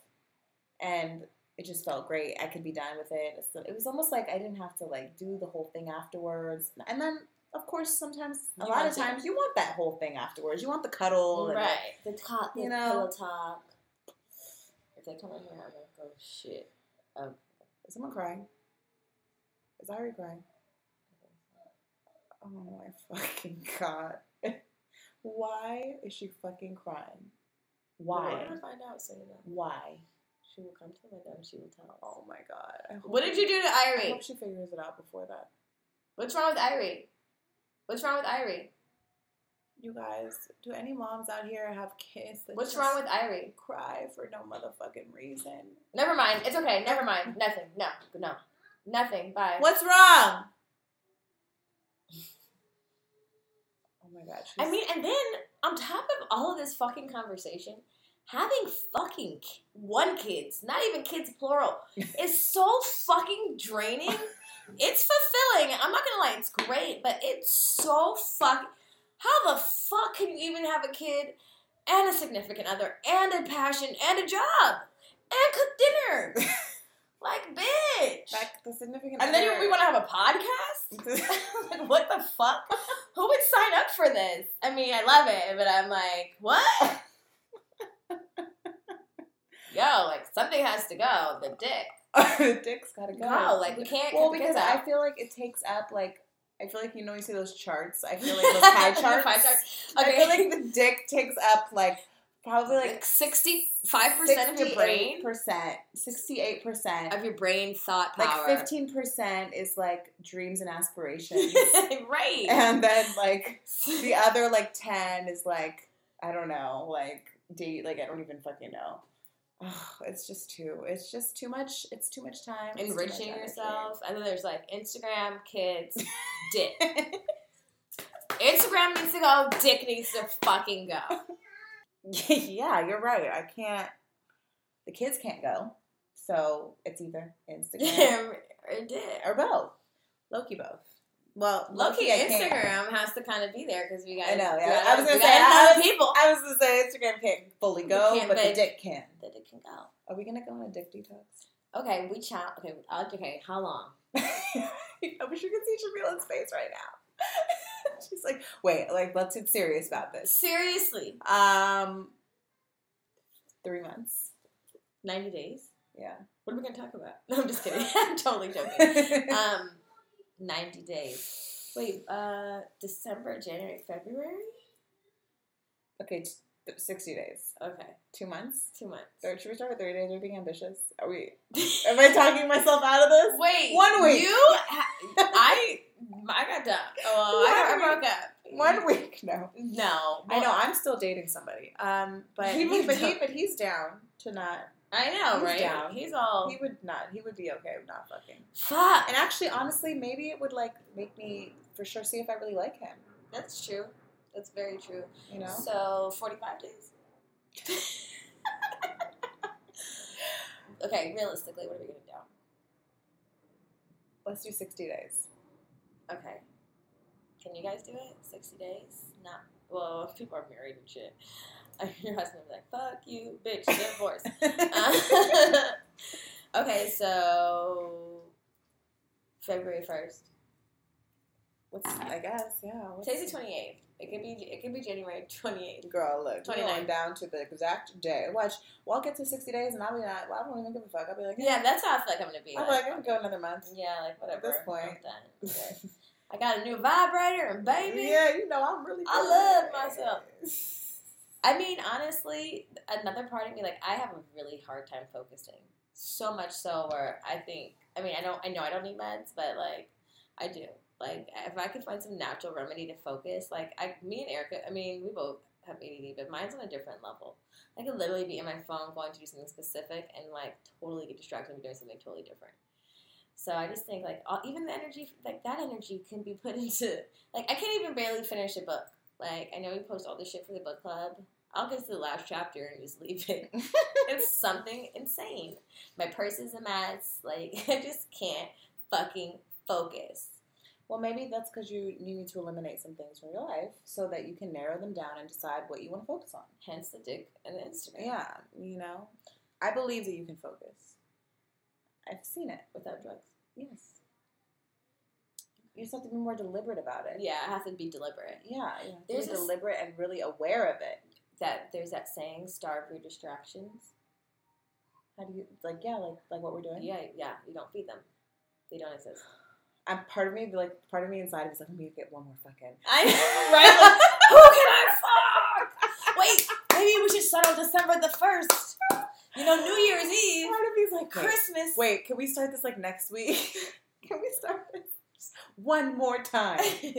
and it just felt great. I could be done with it. It's- It was almost like I didn't have to like do the whole thing afterwards. And then, of course, sometimes a You lot of times you want that whole thing afterwards. You want the cuddle, and Right. The talk, the You know? pillow talk. If they come in here, I'm like, oh shit. Um, Is someone crying? Is Irie crying? Oh my fucking god! Why is she fucking crying? Why? We're gonna find out soon enough. Why? She will come to the window and she will tell us. Oh my god! What did you do to I Irie? hope she figures it out before that. What's wrong with Irie? What's wrong with Irie? You guys, do any moms out here have kids that What's just wrong with Irie? cry for no motherfucking reason? Never mind. It's okay. Never mind. Nothing. No. No. Nothing. Bye. What's wrong? Oh my god! I mean, and then on top of all of this fucking conversation, having fucking one kids, not even kids plural, is so fucking draining. It's fulfilling. I'm not gonna lie, it's great, but it's so fuck. How the fuck can you even have a kid and a significant other and a passion and a job and cook dinner? like, bitch. like the significant. Other. And then other- we want to have a podcast? like, what the fuck? Who would sign up for this? I mean, I love it, but I'm like, what? Yo, like something has to go. The dick. the dick's gotta go. No, like we can't. well, because I feel like it takes up like I feel like you know you see those charts. I feel like those pie The charts. pie charts. I feel like the dick takes up like probably like like sixty-five percent of your brain, percent, sixty-eight percent. of your brain thought power. Like fifteen percent is like dreams and aspirations, right. and then like the other like ten is like I don't know, like date. Like I don't even fucking know. Ugh, it's just too. It's just too much. It's too much time. too much enriching yourself. And then there's like Instagram, kids, dick. Instagram needs to go. Dick needs to fucking go. yeah, you're right. I can't. The kids can't go, so it's either Instagram or dick. or both. Loki both. Well, Loki. Instagram has to kind of be there because we got. I know, yeah. I was gonna say, I was- people. I was gonna say Instagram can't fully go, can't, but the but- dick can. that it can go. Are we gonna go on a dick detox? Okay, we chat. Okay, uh, okay. How long? I wish you could see Jamila's face right now. She's like, wait, like let's get serious about this. Seriously, Um, three months. ninety days. Yeah. What are we gonna talk about? No, I'm just kidding. I'm totally joking. Um, ninety days. Wait, uh, December, January, February. okay, t- sixty days. Okay, Two months. two months. Third, should we start with thirty days? Are we being ambitious? Are we? Am I talking myself out of this? Wait, One week. You, ha- I, I got done. Oh, I, I broke up. One week. No. No, I know. I'm still dating somebody. Um, but He he, but he but he's down to not. I know, He's right? down. He's all He would not. He would be okay with not fucking. fuck. And actually, honestly, maybe it would like make me for sure see if I really like him. That's true. That's very true. You know. So forty-five days. okay, realistically, what are we gonna do? Let's do sixty days. Okay. Can you guys do it? 60 days? Not. Well, people are married and shit. Your husband will be like, fuck you, bitch, get divorced. Uh, okay, so. February 1st. What's. I guess. Yeah. what's- Today's the 28th. It could be it could be January 28th. Girl, look, 29. 29 down to the exact day. Watch, well, I'll get to 60 days and I'll be not, well, I won't even give a fuck. I'll be like, Yeah, that's how I feel like I'm gonna be. I'm be like, I'm gonna go another month. yeah, like whatever. At this point. I'm done. Okay. I got a new vibrator and baby. Yeah, you know, I'm really. I good. love myself. I mean, honestly, another part of me, like, I have a really hard time focusing. So much so where I think, I mean, I don't, I know I don't need meds, but like, I do. Like, if I could find some natural remedy to focus, like, I, me and Erica, I mean, we both have ADD, but mine's on a different level. I could literally be in my phone going to do something specific and like totally get distracted and doing something totally different. So I just think like all, even the energy, like that energy, can be put into like I can't even barely finish a book. Like I know we post all this shit for the book club. I'll get to the last chapter and just leave it. it's something insane. My purse is a mess. Like I just can't fucking focus. Well, maybe that's because you, you need to eliminate some things from your life so that you can narrow them down and decide what you want to focus on. Hence the dick and the Instagram. Yeah, you know, I believe that you can focus. I've seen it. Without drugs. Yes. You just have to be more deliberate about it. Yeah, it has to be deliberate. Yeah, you have to There's be deliberate and really aware of it. That there's that saying, starve your distractions. How do you like? Yeah, like like what we're doing. Yeah, yeah. You don't feed them. They don't exist. I'm part of me, like part of me inside is like, let me get one more fucking. I right. Like, who can I fuck? Wait, maybe we should start on December the first. You know, New Year's Eve, Part of me's like, Christmas. wait, can we start this like next week? can we start this one more time?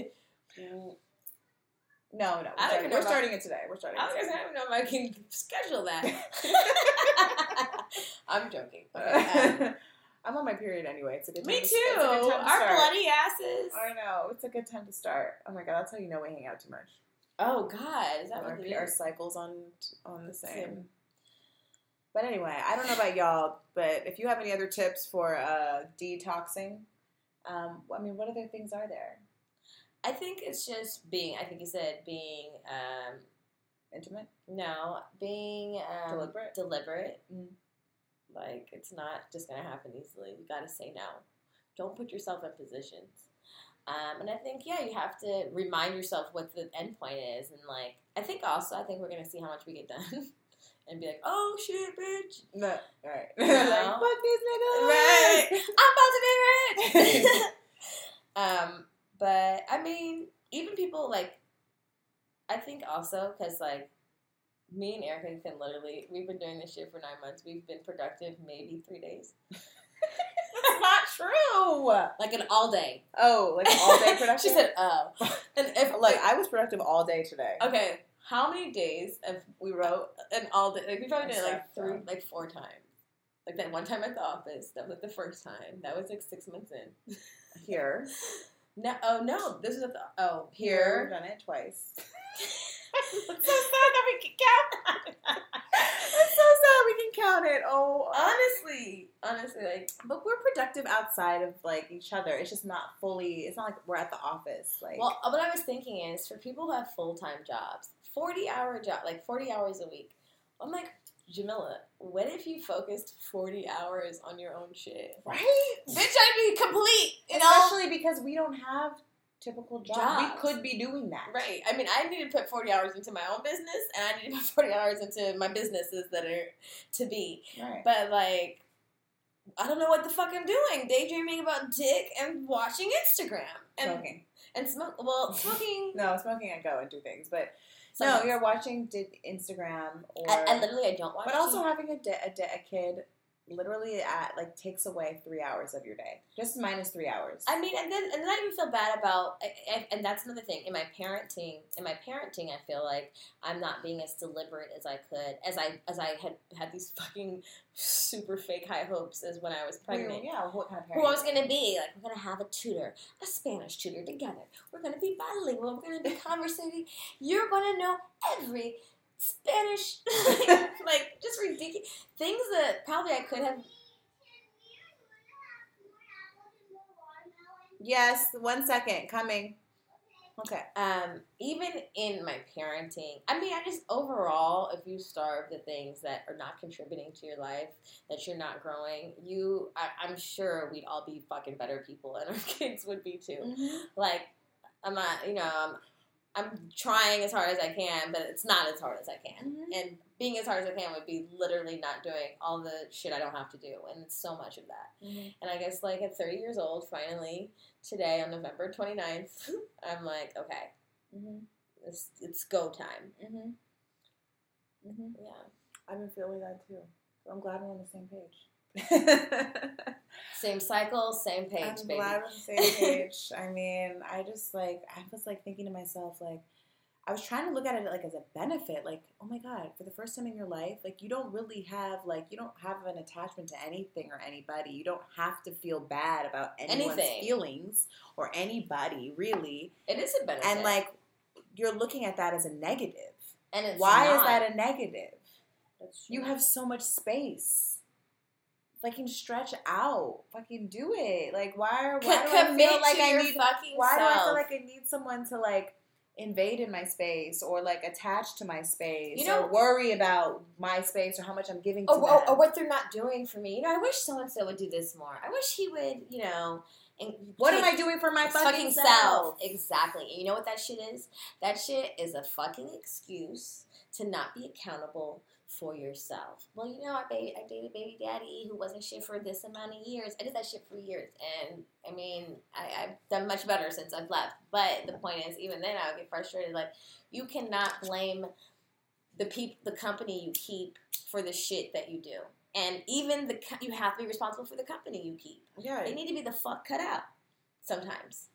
No, no, we're, starting, we're starting it today. We're starting. I it don't know if I can schedule that. I'm joking. Okay, um, I'm on my period anyway. It's a good. Time me to- too. It's good time to Our start. bloody asses. I know it's a good time to start. Oh my god, that's how you know we hang out too much. Oh God, is that Our, our cycles on on the same. Same. But anyway, I don't know about y'all, but if you have any other tips for uh, detoxing, um, I mean, what other things are there? I think it's just being. I think you said being. Um, Intimate, no, being um, Deliberate? Deliberate. Mm. Like it's not just gonna happen easily. You got to say no. Don't put yourself in positions. Um, and I think yeah, you have to remind yourself what the end point is, and like I think also I think we're gonna see how much we get done, and be like, oh shit, bitch, no, all right, like fuck these niggas, Right. I'm about to be rich. um, but I mean, even people like, I think also because like, me and Erica can literally, we've been doing this shit for nine months. We've been productive maybe three days, That's not true. like an all day. Oh, like all day production. she said, "Oh," and if like I was productive all day today. okay, how many days have we wrote and all day? Like we probably did it like three, like four times. Like that one time at the office, that was like the first time. That was like six months in. Here, No, oh no, this is at the oh here, here. done it twice. so sad that we can count. It's so sad we can count it. Oh, uh. honestly, honestly, like but we're productive outside of like each other. It's just not fully. It's not like we're at the office. Like, well, what I was thinking is for people who have full time jobs, forty hour job, like forty hours a week. I'm like, Jamila, what if you focused forty hours on your own shit? right? Bitch, I'd be complete. You know. Especially because we don't have typical jobs. Jobs. We could be doing that. Right. I mean, I need to put 40 hours into my own business, and I need to put 40 hours into my businesses that are to be. Right. But like, I don't know what the fuck I'm doing. Daydreaming about dick and watching Instagram and smoking. and smoke. Well, smoking. No, smoking. I go and do things, but sometimes. no, you're watching Instagram or. I, I literally I don't watch. but also TV. having a, de- a, de- a kid literally at like takes away three hours of your day. Just minus three hours. I mean, and then and then I even feel bad about, and, and that's another thing in my parenting. In my parenting, I feel like I'm not being as deliberate as I could, as I as I had had these fucking super fake high hopes as when I was pregnant. yeah. What kind of Who I was gonna be like? We're gonna have a tutor, a Spanish tutor together. We're gonna be bilingual. We're gonna be conversating. You're gonna know every Spanish, like just ridiculous things that probably I could have Yes. One second. Coming. Okay. um, even in my parenting, I mean, I just overall, if you starve the things that are not contributing to your life, that you're not growing, you, I, I'm sure we'd all be fucking better people, and our kids would be too. Mm-hmm. Like, I'm not, you know, I'm, I'm trying as hard as I can, but it's not as hard as I can. Mhm. And being as hard as I can would be literally not doing all the shit I don't have to do, and it's so much of that. And I guess like at 30 years old, finally today on November 29th, I'm like, okay, Mm-hmm. it's, it's go time. Mm-hmm. Mm-hmm. Yeah. I've been feeling that too. So I'm glad we're on the same page. Same cycle, same page, I'm baby. glad we're the same page. I mean, I just like I was like thinking to myself like, I was trying to look at it like as a benefit, like, oh my God, for the first time in your life, like you don't really have like you don't have an attachment to anything or anybody. You don't have to feel bad about anyone's Anything. feelings or anybody, really. It is a benefit. And like you're looking at that as a negative. and it's Why not. is that a negative? That's true. You have so much space. Fucking stretch out. Fucking do it. Like why are why do I feel like I need fucking why do I feel like I need someone to like invade in my space or like attach to my space You know- or worry about my space or how much I'm giving oh, to or, them? or, or what they're not doing for me. You know, I wish so and so would do this more. I wish he would, you know. And what am I doing for my his fucking, self? Exactly. And you know what that shit is? That shit is a fucking excuse to not be accountable for yourself. Well, you know, I, ba- I dated baby daddy who wasn't shit for this amount of years. I did that shit for years, and I mean, I, I've done much better since I've left. But the point is, even then, I would get frustrated. Like, you cannot blame the peop- the company you keep for the shit that you do. And even the co- you have to be responsible for the company you keep. Yeah, They need to be the fuck cut out sometimes.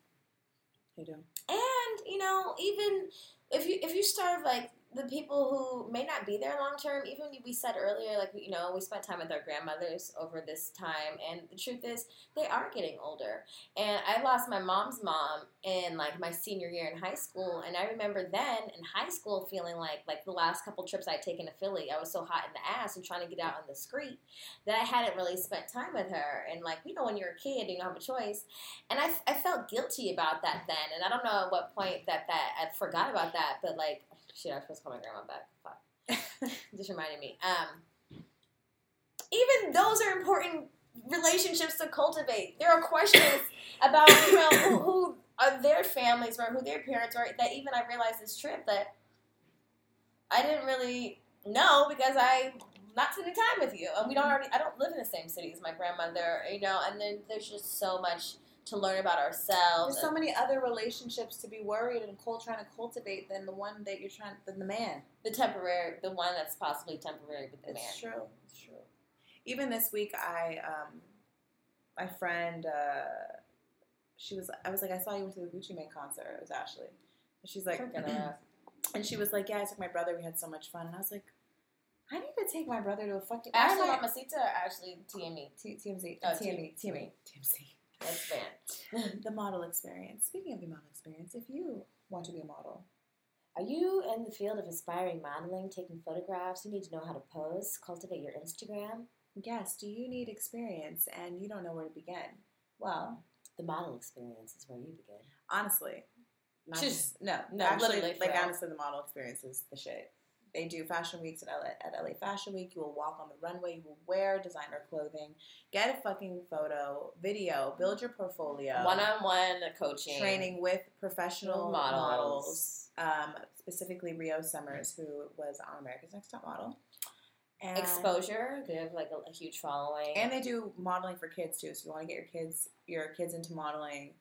you do. And you know, even if you if you starve like the people who may not be there long term, even we said earlier, like you know, we spent time with our grandmothers over this time, and the truth is, they are getting older. And I lost my mom's mom in like my senior year in high school, and I remember then in high school feeling like like the last couple trips I'd taken to Philly, I was so hot in the ass and trying to get out on the street that I hadn't really spent time with her. And like you know, when you're a kid, you don't have a choice. And I, I felt guilty about that then, and I don't know at what point that that I forgot about that, but like shit, I was supposed to call my grandma back. Fuck, just reminded me. Um, even those are important relationships to cultivate. There are questions about you know who, who are their families or who their parents are that even I realized this trip that I didn't really know because I not spending time with you, and we don't already. I don't live in the same city as my grandmother, you know. And then there's just so much to learn about ourselves. There's so many other relationships to be worried and cult trying to cultivate than the one that you're trying than the man. the temporary, the one that's possibly temporary with the man. It's true. It's true. Even this week, I um, my friend, uh, she was. I was like, I saw you went to the Gucci Mane concert. It was Ashley, and she's like, and she was like, yeah, I took my brother. We had so much fun, and I was like, I need to take my brother to a fucking Ashley Mamacita or Ashley TME? T- TMZ, Oh, TME, TME, TMZ. Banned. the model experience. Speaking of the model experience, if you want to be a model, Are you in the field of aspiring modeling, taking photographs? You need to know how to pose, cultivate your Instagram. yes, do you need experience and you don't know where to begin? Well, The model experience is where you begin. honestly, Just- just, no, no, actually, literally, like real. honestly, the model experience is the shit. They do fashion weeks at LA, at LA Fashion Week. You will walk on the runway. You will wear designer clothing. Get a fucking photo, video, build your portfolio. One on one coaching. training with professional models. models. um, specifically Rio Summers, who was on America's Next Top Model. And, Exposure. They have like a, a huge following. And they do modeling for kids too. So if you want to get your kids your kids into modeling,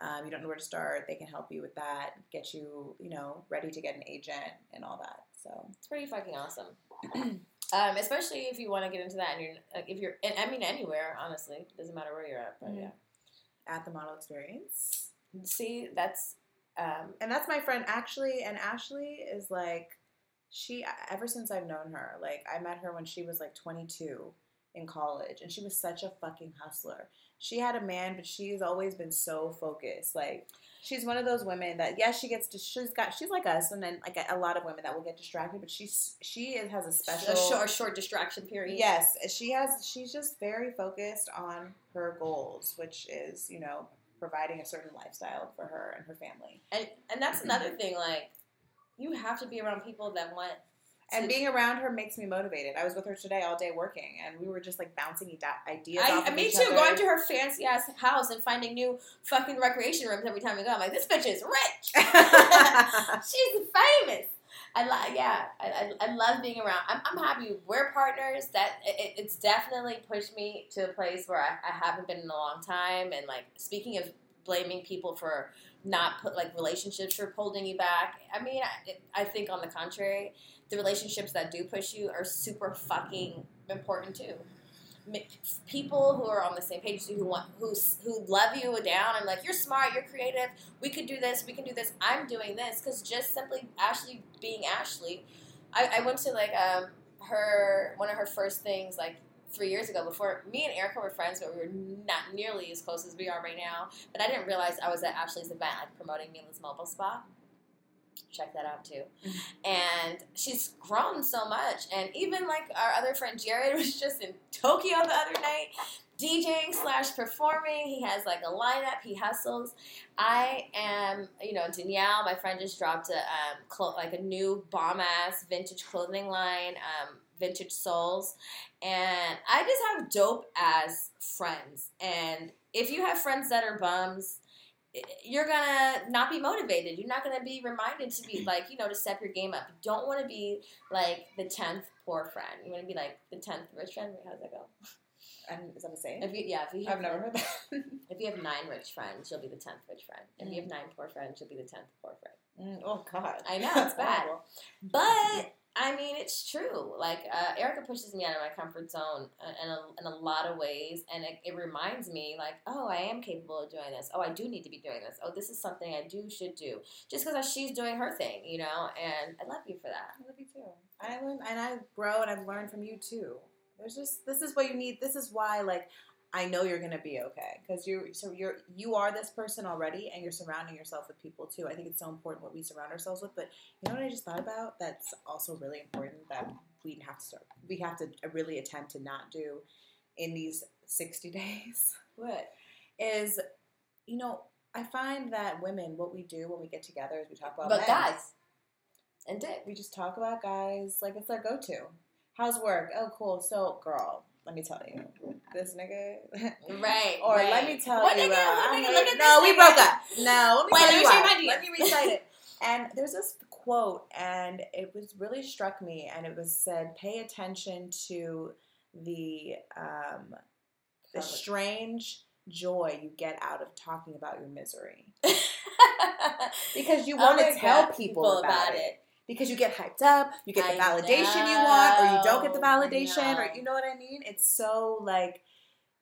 um, you don't know where to start. They can help you with that. Get you you know ready to get an agent and all that. So It's pretty fucking awesome. um, especially if you want to get into that, and you're like, if you're, and I mean anywhere, honestly, doesn't matter where you're at. But Mhm. yeah, at the model experience, see, that's um, and that's my friend Ashley. And Ashley is like she ever since I've known her. Like I met her when she was like 22 in college, and she was such a fucking hustler. She had a man, but she's always been so focused. Like she's one of those women that yes, she gets to, she's got she's like us, and then like a, a lot of women that will get distracted, but she's she is, has a special a short, short distraction period. Yes, she has. She's just very focused on her goals, which is you know providing a certain lifestyle for her and her family. and and that's another thing. Like, you have to be around people that want. And being around her makes me motivated. I was with her today all day working, and we were just like bouncing ideas. I, off of me too. other. Going to her fancy ass house and finding new fucking recreation rooms every time we go. I'm like, this bitch is rich. She's famous. I li- yeah, I, I, I love being around. I'm, I'm happy we're partners. That it, it's definitely pushed me to a place where I, I haven't been in a long time. And like speaking of blaming people for not put like relationships for holding you back. I mean, I, I think on the contrary, the relationships that do push you are super fucking important too. people who are on the same page who want who who love you down. I'm like, you're smart, you're creative. We could do this. We can do this. I'm doing this because just simply Ashley being Ashley. I, I went to like um her one of her first things like three years ago before me and Erica were friends, but we were not nearly as close as we are right now. But I didn't realize I was at Ashley's event, like promoting Milah's Mobile Spa. Check that out too. And she's grown so much. And even like our other friend Jared was just in Tokyo the other night, DJing slash performing. He has like a lineup. He hustles. I am, you know, Danielle. My friend just dropped a um, clo- like a new bomb ass vintage clothing line, um, Vintage Souls, and I just have dope as friends. And if you have friends that are bums, you're gonna not be motivated. You're not gonna be reminded to be like, you know, to step your game up. You don't want to be like the tenth poor friend. You want to be like the tenth rich friend. Wait, how does that go? And is that a saying? If you, yeah, if you I've never heard that. if you have nine rich friends, you'll be the tenth rich friend. If you Mm. have nine poor friends, you'll be the tenth poor friend. Mm, oh God, I know, it's bad. But I mean, it's true. Like uh, Erica pushes me out of my comfort zone uh, in a, in a lot of ways, and it, it reminds me, like, oh, I am capable of doing this. Oh, I do need to be doing this. Oh, this is something I do should do, just because she's doing her thing, you know. And I love you for that. I love you too. I learn and I grow and I've learned from you too. There's just this is what you need. This is why like I know you're gonna be okay because you're so you're you are this person already and you're surrounding yourself with people too. I think it's so important what we surround ourselves with. But you know what I just thought about? That's also really important that we have to start. We have to uh, really attempt to not do in these 60 days. What? Is you know I find that women what we do when we get together is we talk about But men guys, and dick. we just talk about guys like it's our go-to. How's work? Oh, cool. So, girl, let me tell you, this nigga. Right. or right. let me tell What you, nigga? uh, nigga? Look at no, we broke up. No, let me Wait, let me show you why. my Let me recite it. And there's this quote, and it was really struck me, and it was said, "Pay attention to the um, the strange joy you get out of talking about your misery." Because you want gonna tell get people about, it. Because you get hyped up, you get the I validation you want, or you don't get the validation, or you know what I mean? It's so like,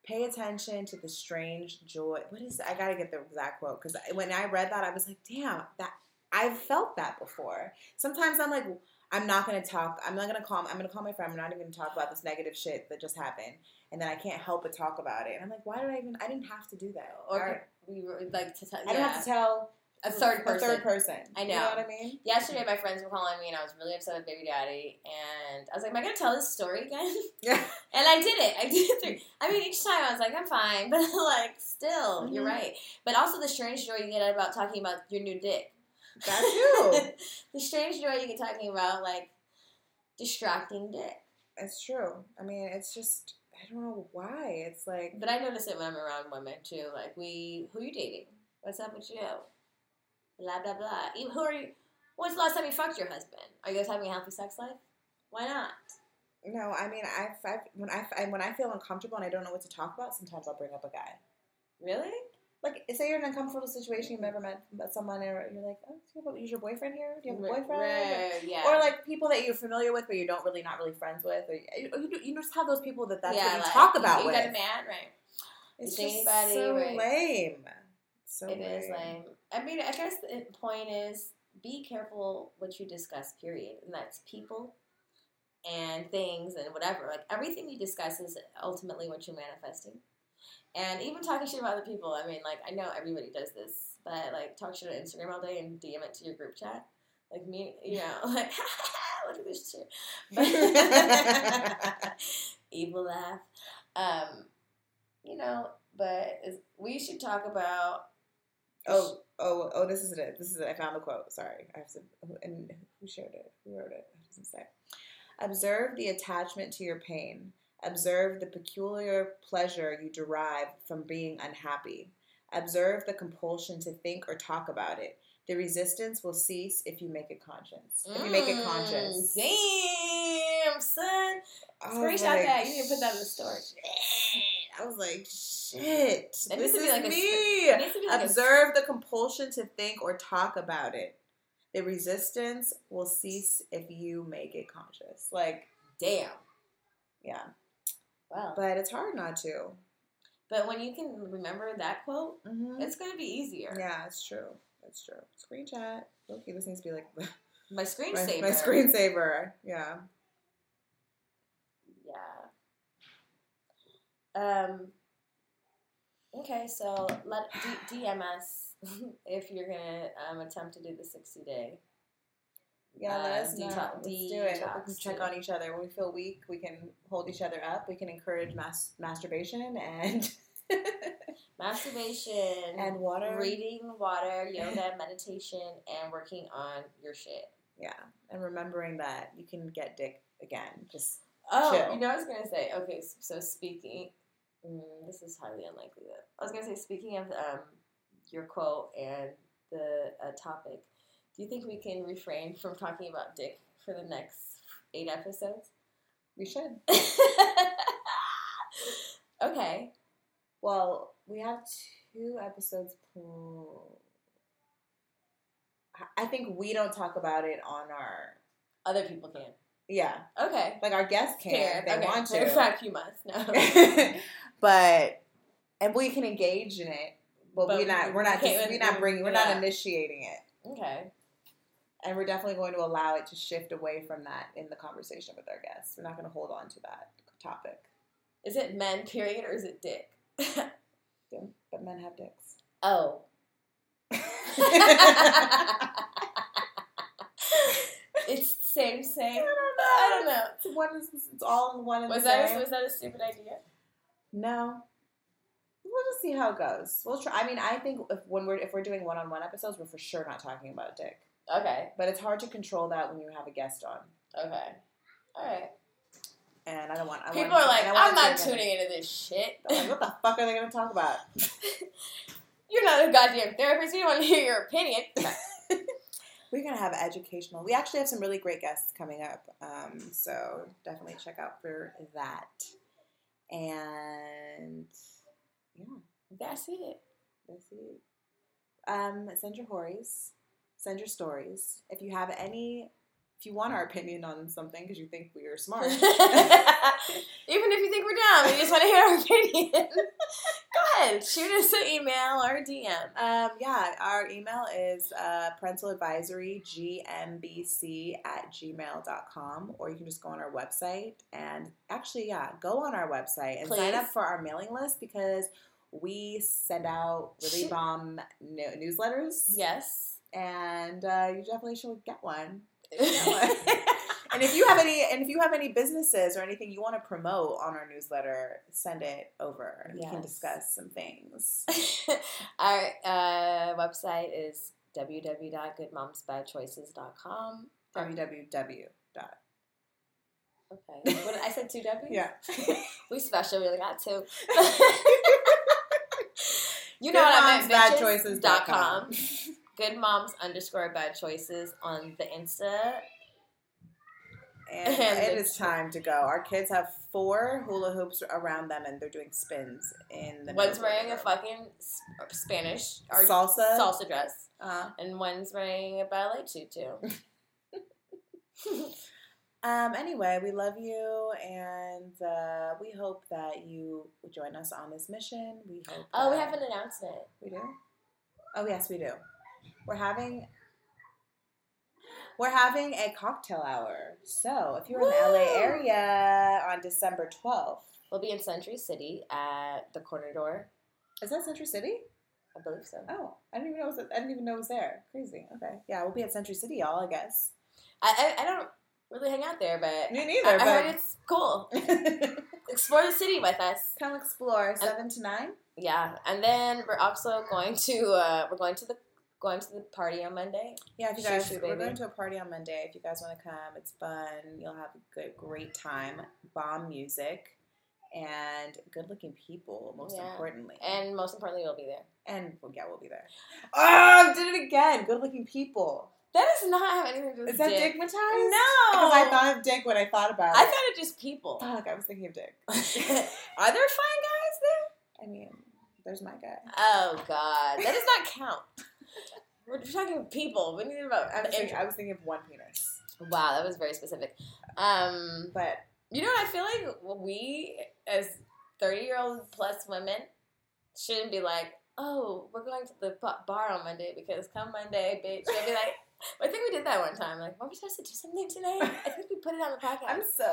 pay attention to the strange joy. What is? I gotta get the exact quote because when I read that, I was like, damn, that I've felt that before. Sometimes I'm like, I'm not gonna talk. I'm not gonna call. I'm gonna call my friend. I'm not even gonna talk about this negative shit that just happened, and then I can't help but talk about it. And I'm like, why did I even? I didn't have to do that. or we were like to tell. I don't have to tell a third person. A third person. I You know. know what I mean? Yesterday, my friends were calling me, and I was really upset with baby daddy. And I was like, "Am I gonna tell this story again?" Yeah. and I did it. I did it. Through, I mean, each time I was like, "I'm fine," but like, still, you're Mhm. right. But also the strange joy you get about talking about your new dick. That's true. the strange joy you get talking about like distracting dick. It's true. I mean, it's just I don't know why. It's like But I notice it when I'm around women too. Like, we, who you dating? What's up with you? Blah blah blah. Even, who are you? When's the last time you fucked your husband? Are you guys having a healthy sex life? Why not? no. I mean, I've, I've when I I- when I feel uncomfortable and I don't know what to talk about, sometimes I'll bring up a guy. Really? Like, say you're in an uncomfortable situation, you've never met someone, or you're like, oh, you is your boyfriend here? Do you have a boyfriend? Right, yeah. Or like people that you're familiar with, but you don't really not really friends with, or you, you, you just have those people that that's yeah, what you like, talk about You with. got a man, right? It's just anybody, so right. lame. So It is lame. I mean, I guess the point is be careful what you discuss, period. And that's people and things and whatever. Like everything you discuss is ultimately what you're manifesting. And even talking shit about other people, I mean, like, I know everybody does this, but like, talk shit on Instagram all day and DM it to your group chat. Like, me, you know, like, look at this shit. But, evil laugh. Um, you know, but we should talk about Oh, oh, oh! This is it. This is it. I found the quote. Sorry, I have to. And who shared it? Who wrote it? It doesn't say. Observe the attachment to your pain. Observe the peculiar pleasure you derive from being unhappy. Observe the compulsion to think or talk about it. The resistance will cease if you make it conscious. If you make it conscious. Mm, Damn, son. Screenshot like, that. You need to put that in the story. "Shit." I was like, shit. That this to is like me. It needs to be like a- Observe the compulsion to think or talk about it. The resistance will cease if you make it conscious. Like, Damn. yeah. Well, but it's hard not to. but when you can remember that quote, Mm-hmm. it's gonna be easier. Yeah, it's true. It's true. Screenshot. Okay, this needs to be like My my, screensaver. my screensaver. Yeah. Yeah. Um. Okay, so let D- DM us if you're gonna um, attempt to do the sixty day. Yeah, let Uh, us know. detox- Let's do it. We can check too. on each other. When we feel weak, we can hold each other up. We can encourage mas- masturbation and Masturbation and water. reading, water, yoga, meditation, and working on your shit. Yeah, and remembering that you can get dick again. Just Oh, Chill. you know, I was gonna say. Okay, so speaking, mm, this is highly unlikely. Though I was gonna say, speaking of um, your quote and the uh, topic, do you think we can refrain from talking about dick for the next eight episodes? we should. okay. Well, we have two episodes. I think we don't talk about it on our. Other people can. Yeah, Okay. like our guests can if they okay. want to. a few months. No. but and we can engage in it, but, But we're not. we We're not. Just, we're not bringing. We're yeah. not initiating it, okay. and we're definitely going to allow it to shift away from that in the conversation with our guests. We're not going to hold on to that topic. Is it men? Period, or is it dick? Yeah, But men have dicks. oh. it's the same, same. I don't know. I don't know. It's one. Is, it's all in one and Was the that same. a, was that a stupid idea? No. We'll just see how it goes. We'll try. I mean, I think if when we're if we're doing one on one episodes, we're for sure not talking about dick. Okay. But it's hard to control that when you have a guest on. Okay. All right. And I don't want. I People want are like, I'm not to- tuning into this shit. Like, what the fuck are they going to talk about? You're not a goddamn therapist. You don't want to hear your opinion. We're gonna have educational. We actually have some really great guests coming up, um, so definitely check out for that. And yeah, That's it. that's it. Um, send your hories, send your stories. If you have any, if you want our opinion on something because you think we are smart, Even if you think we're dumb, you just want to hear our opinion. Go ahead, shoot us an email or a DM. Um, yeah, our email is uh, parental advisory gmbc at gmail.com, or you can just go on our website. And actually, yeah, go on our website and sign up for our mailing list because we send out really bomb new- newsletters. Yes. And uh, you definitely should get one. And if you have any, and if you have any businesses or anything you want to promote on our newsletter, send it over. and We can discuss some things. Our uh, website is www.goodmomsbadchoices.com. www. dot Okay. What, I said two W's? Yeah. We special, we only got two. you know what I meant, bitches. Dot com. Good moms underscore bad choices on the Insta. And And it is time to go. Our kids have four hula hoops around them, and they're doing spins in the. One's wearing a fucking Spanish Salsa? salsa dress, Uh, and one's wearing a ballet tutu. um. Anyway, we love you, and uh, we hope that you join us on this mission. We hope. Oh, we have an announcement. We do? Oh yes, we do. We're having we're having a cocktail hour. So if you're in the LA area on December twelfth, We'll be in Century City at the corner door. is that Century City? I believe so. Oh, I didn't even know it was, I didn't even know it was there. Crazy. Okay, yeah, we'll be at Century City, y'all. I guess. I, I, I don't really hang out there, but Me neither. I but heard it's cool. Explore the city with us. come explore seven to nine. Yeah, and then we're also going to uh, we're going to the going to the party on Monday. Yeah, if you guys, shoo, we're baby. going to a party on Monday. If you guys want to come, it's fun. You'll have a good, great time. Bomb music and good-looking people. Most Yeah. importantly, And most importantly, we'll be there. And well, yeah, we'll be there. Oh, I did it again. Good looking people. That does not have anything to do with Is that dick. dickmatized? No, Because I thought of Dick when I thought about I it. thought of just people. Fuck, I was thinking of Dick. Are there fine guys there? I mean, there's my guy. Oh God, that does not count. We're talking people. We need about I was, thinking. I was thinking of one penis. Wow, that was very specific. Um, But You know what? I feel like we, as 30 year old plus women, shouldn't be like, oh, we're going to the bar on Monday because come Monday, bitch. They'll be like, I think we did that one time. Like, weren't we supposed to do something tonight? I think we put it on the podcast. I'm so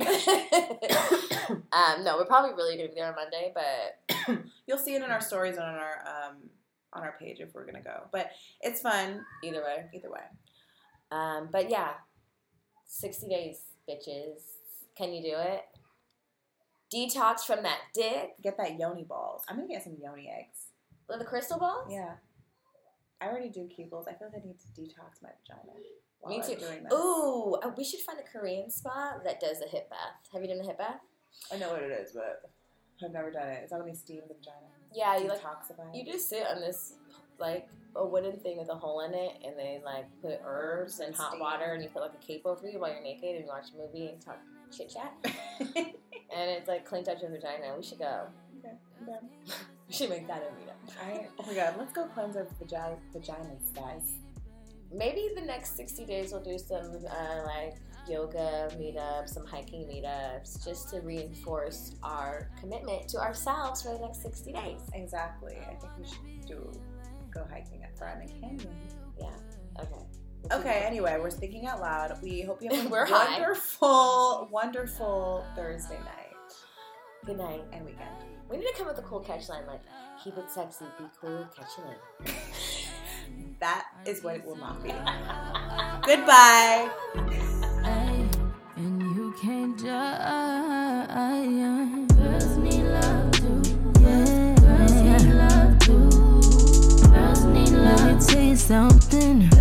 tired. um, no, we're probably really going to be there on Monday, but You'll see it in our stories and on our um on our page if we're gonna go. But it's fun either way. either way. Um, but yeah, 60 days, bitches. Can you do it? Detox from that dick. Get that yoni balls. I'm gonna get some yoni eggs. The crystal balls? Yeah. I already do Kegels. I feel like I need to detox my vagina. Me too. Ooh, uh, we should find a Korean spot that does a hip bath. Have you done a hip bath? I know what it is, but I've never done it. It's they steam the vagina. Yeah, you like you just sit on this like a wooden thing with a hole in it, and they like put herbs and hot water, and you put like a cape over you while you're naked, and you watch a movie and talk chit chat, and it's like cleans out your vagina. We should go. okay. okay. We should make that a meetup. I, oh my god, let's go cleanse our vagi- vaginas, guys. Maybe the next 60 days we'll do some uh, like yoga meetups, some hiking meetups, just to reinforce our commitment to ourselves for the next 60 days. Exactly. I think we should do go hiking at Fryman Canyon. Yeah. Okay. Okay, anyway, we're thinking out loud. We hope you have a We're high. wonderful, wonderful Thursday night Good night. and weekend. We need to come up with a cool catch line like, keep it sexy, be cool, catch you later. That is what it will not be. Goodbye. Ay, and you can't judge. Girls need love too. Yeah, girls need love too. Girls need love. Let me tell you something.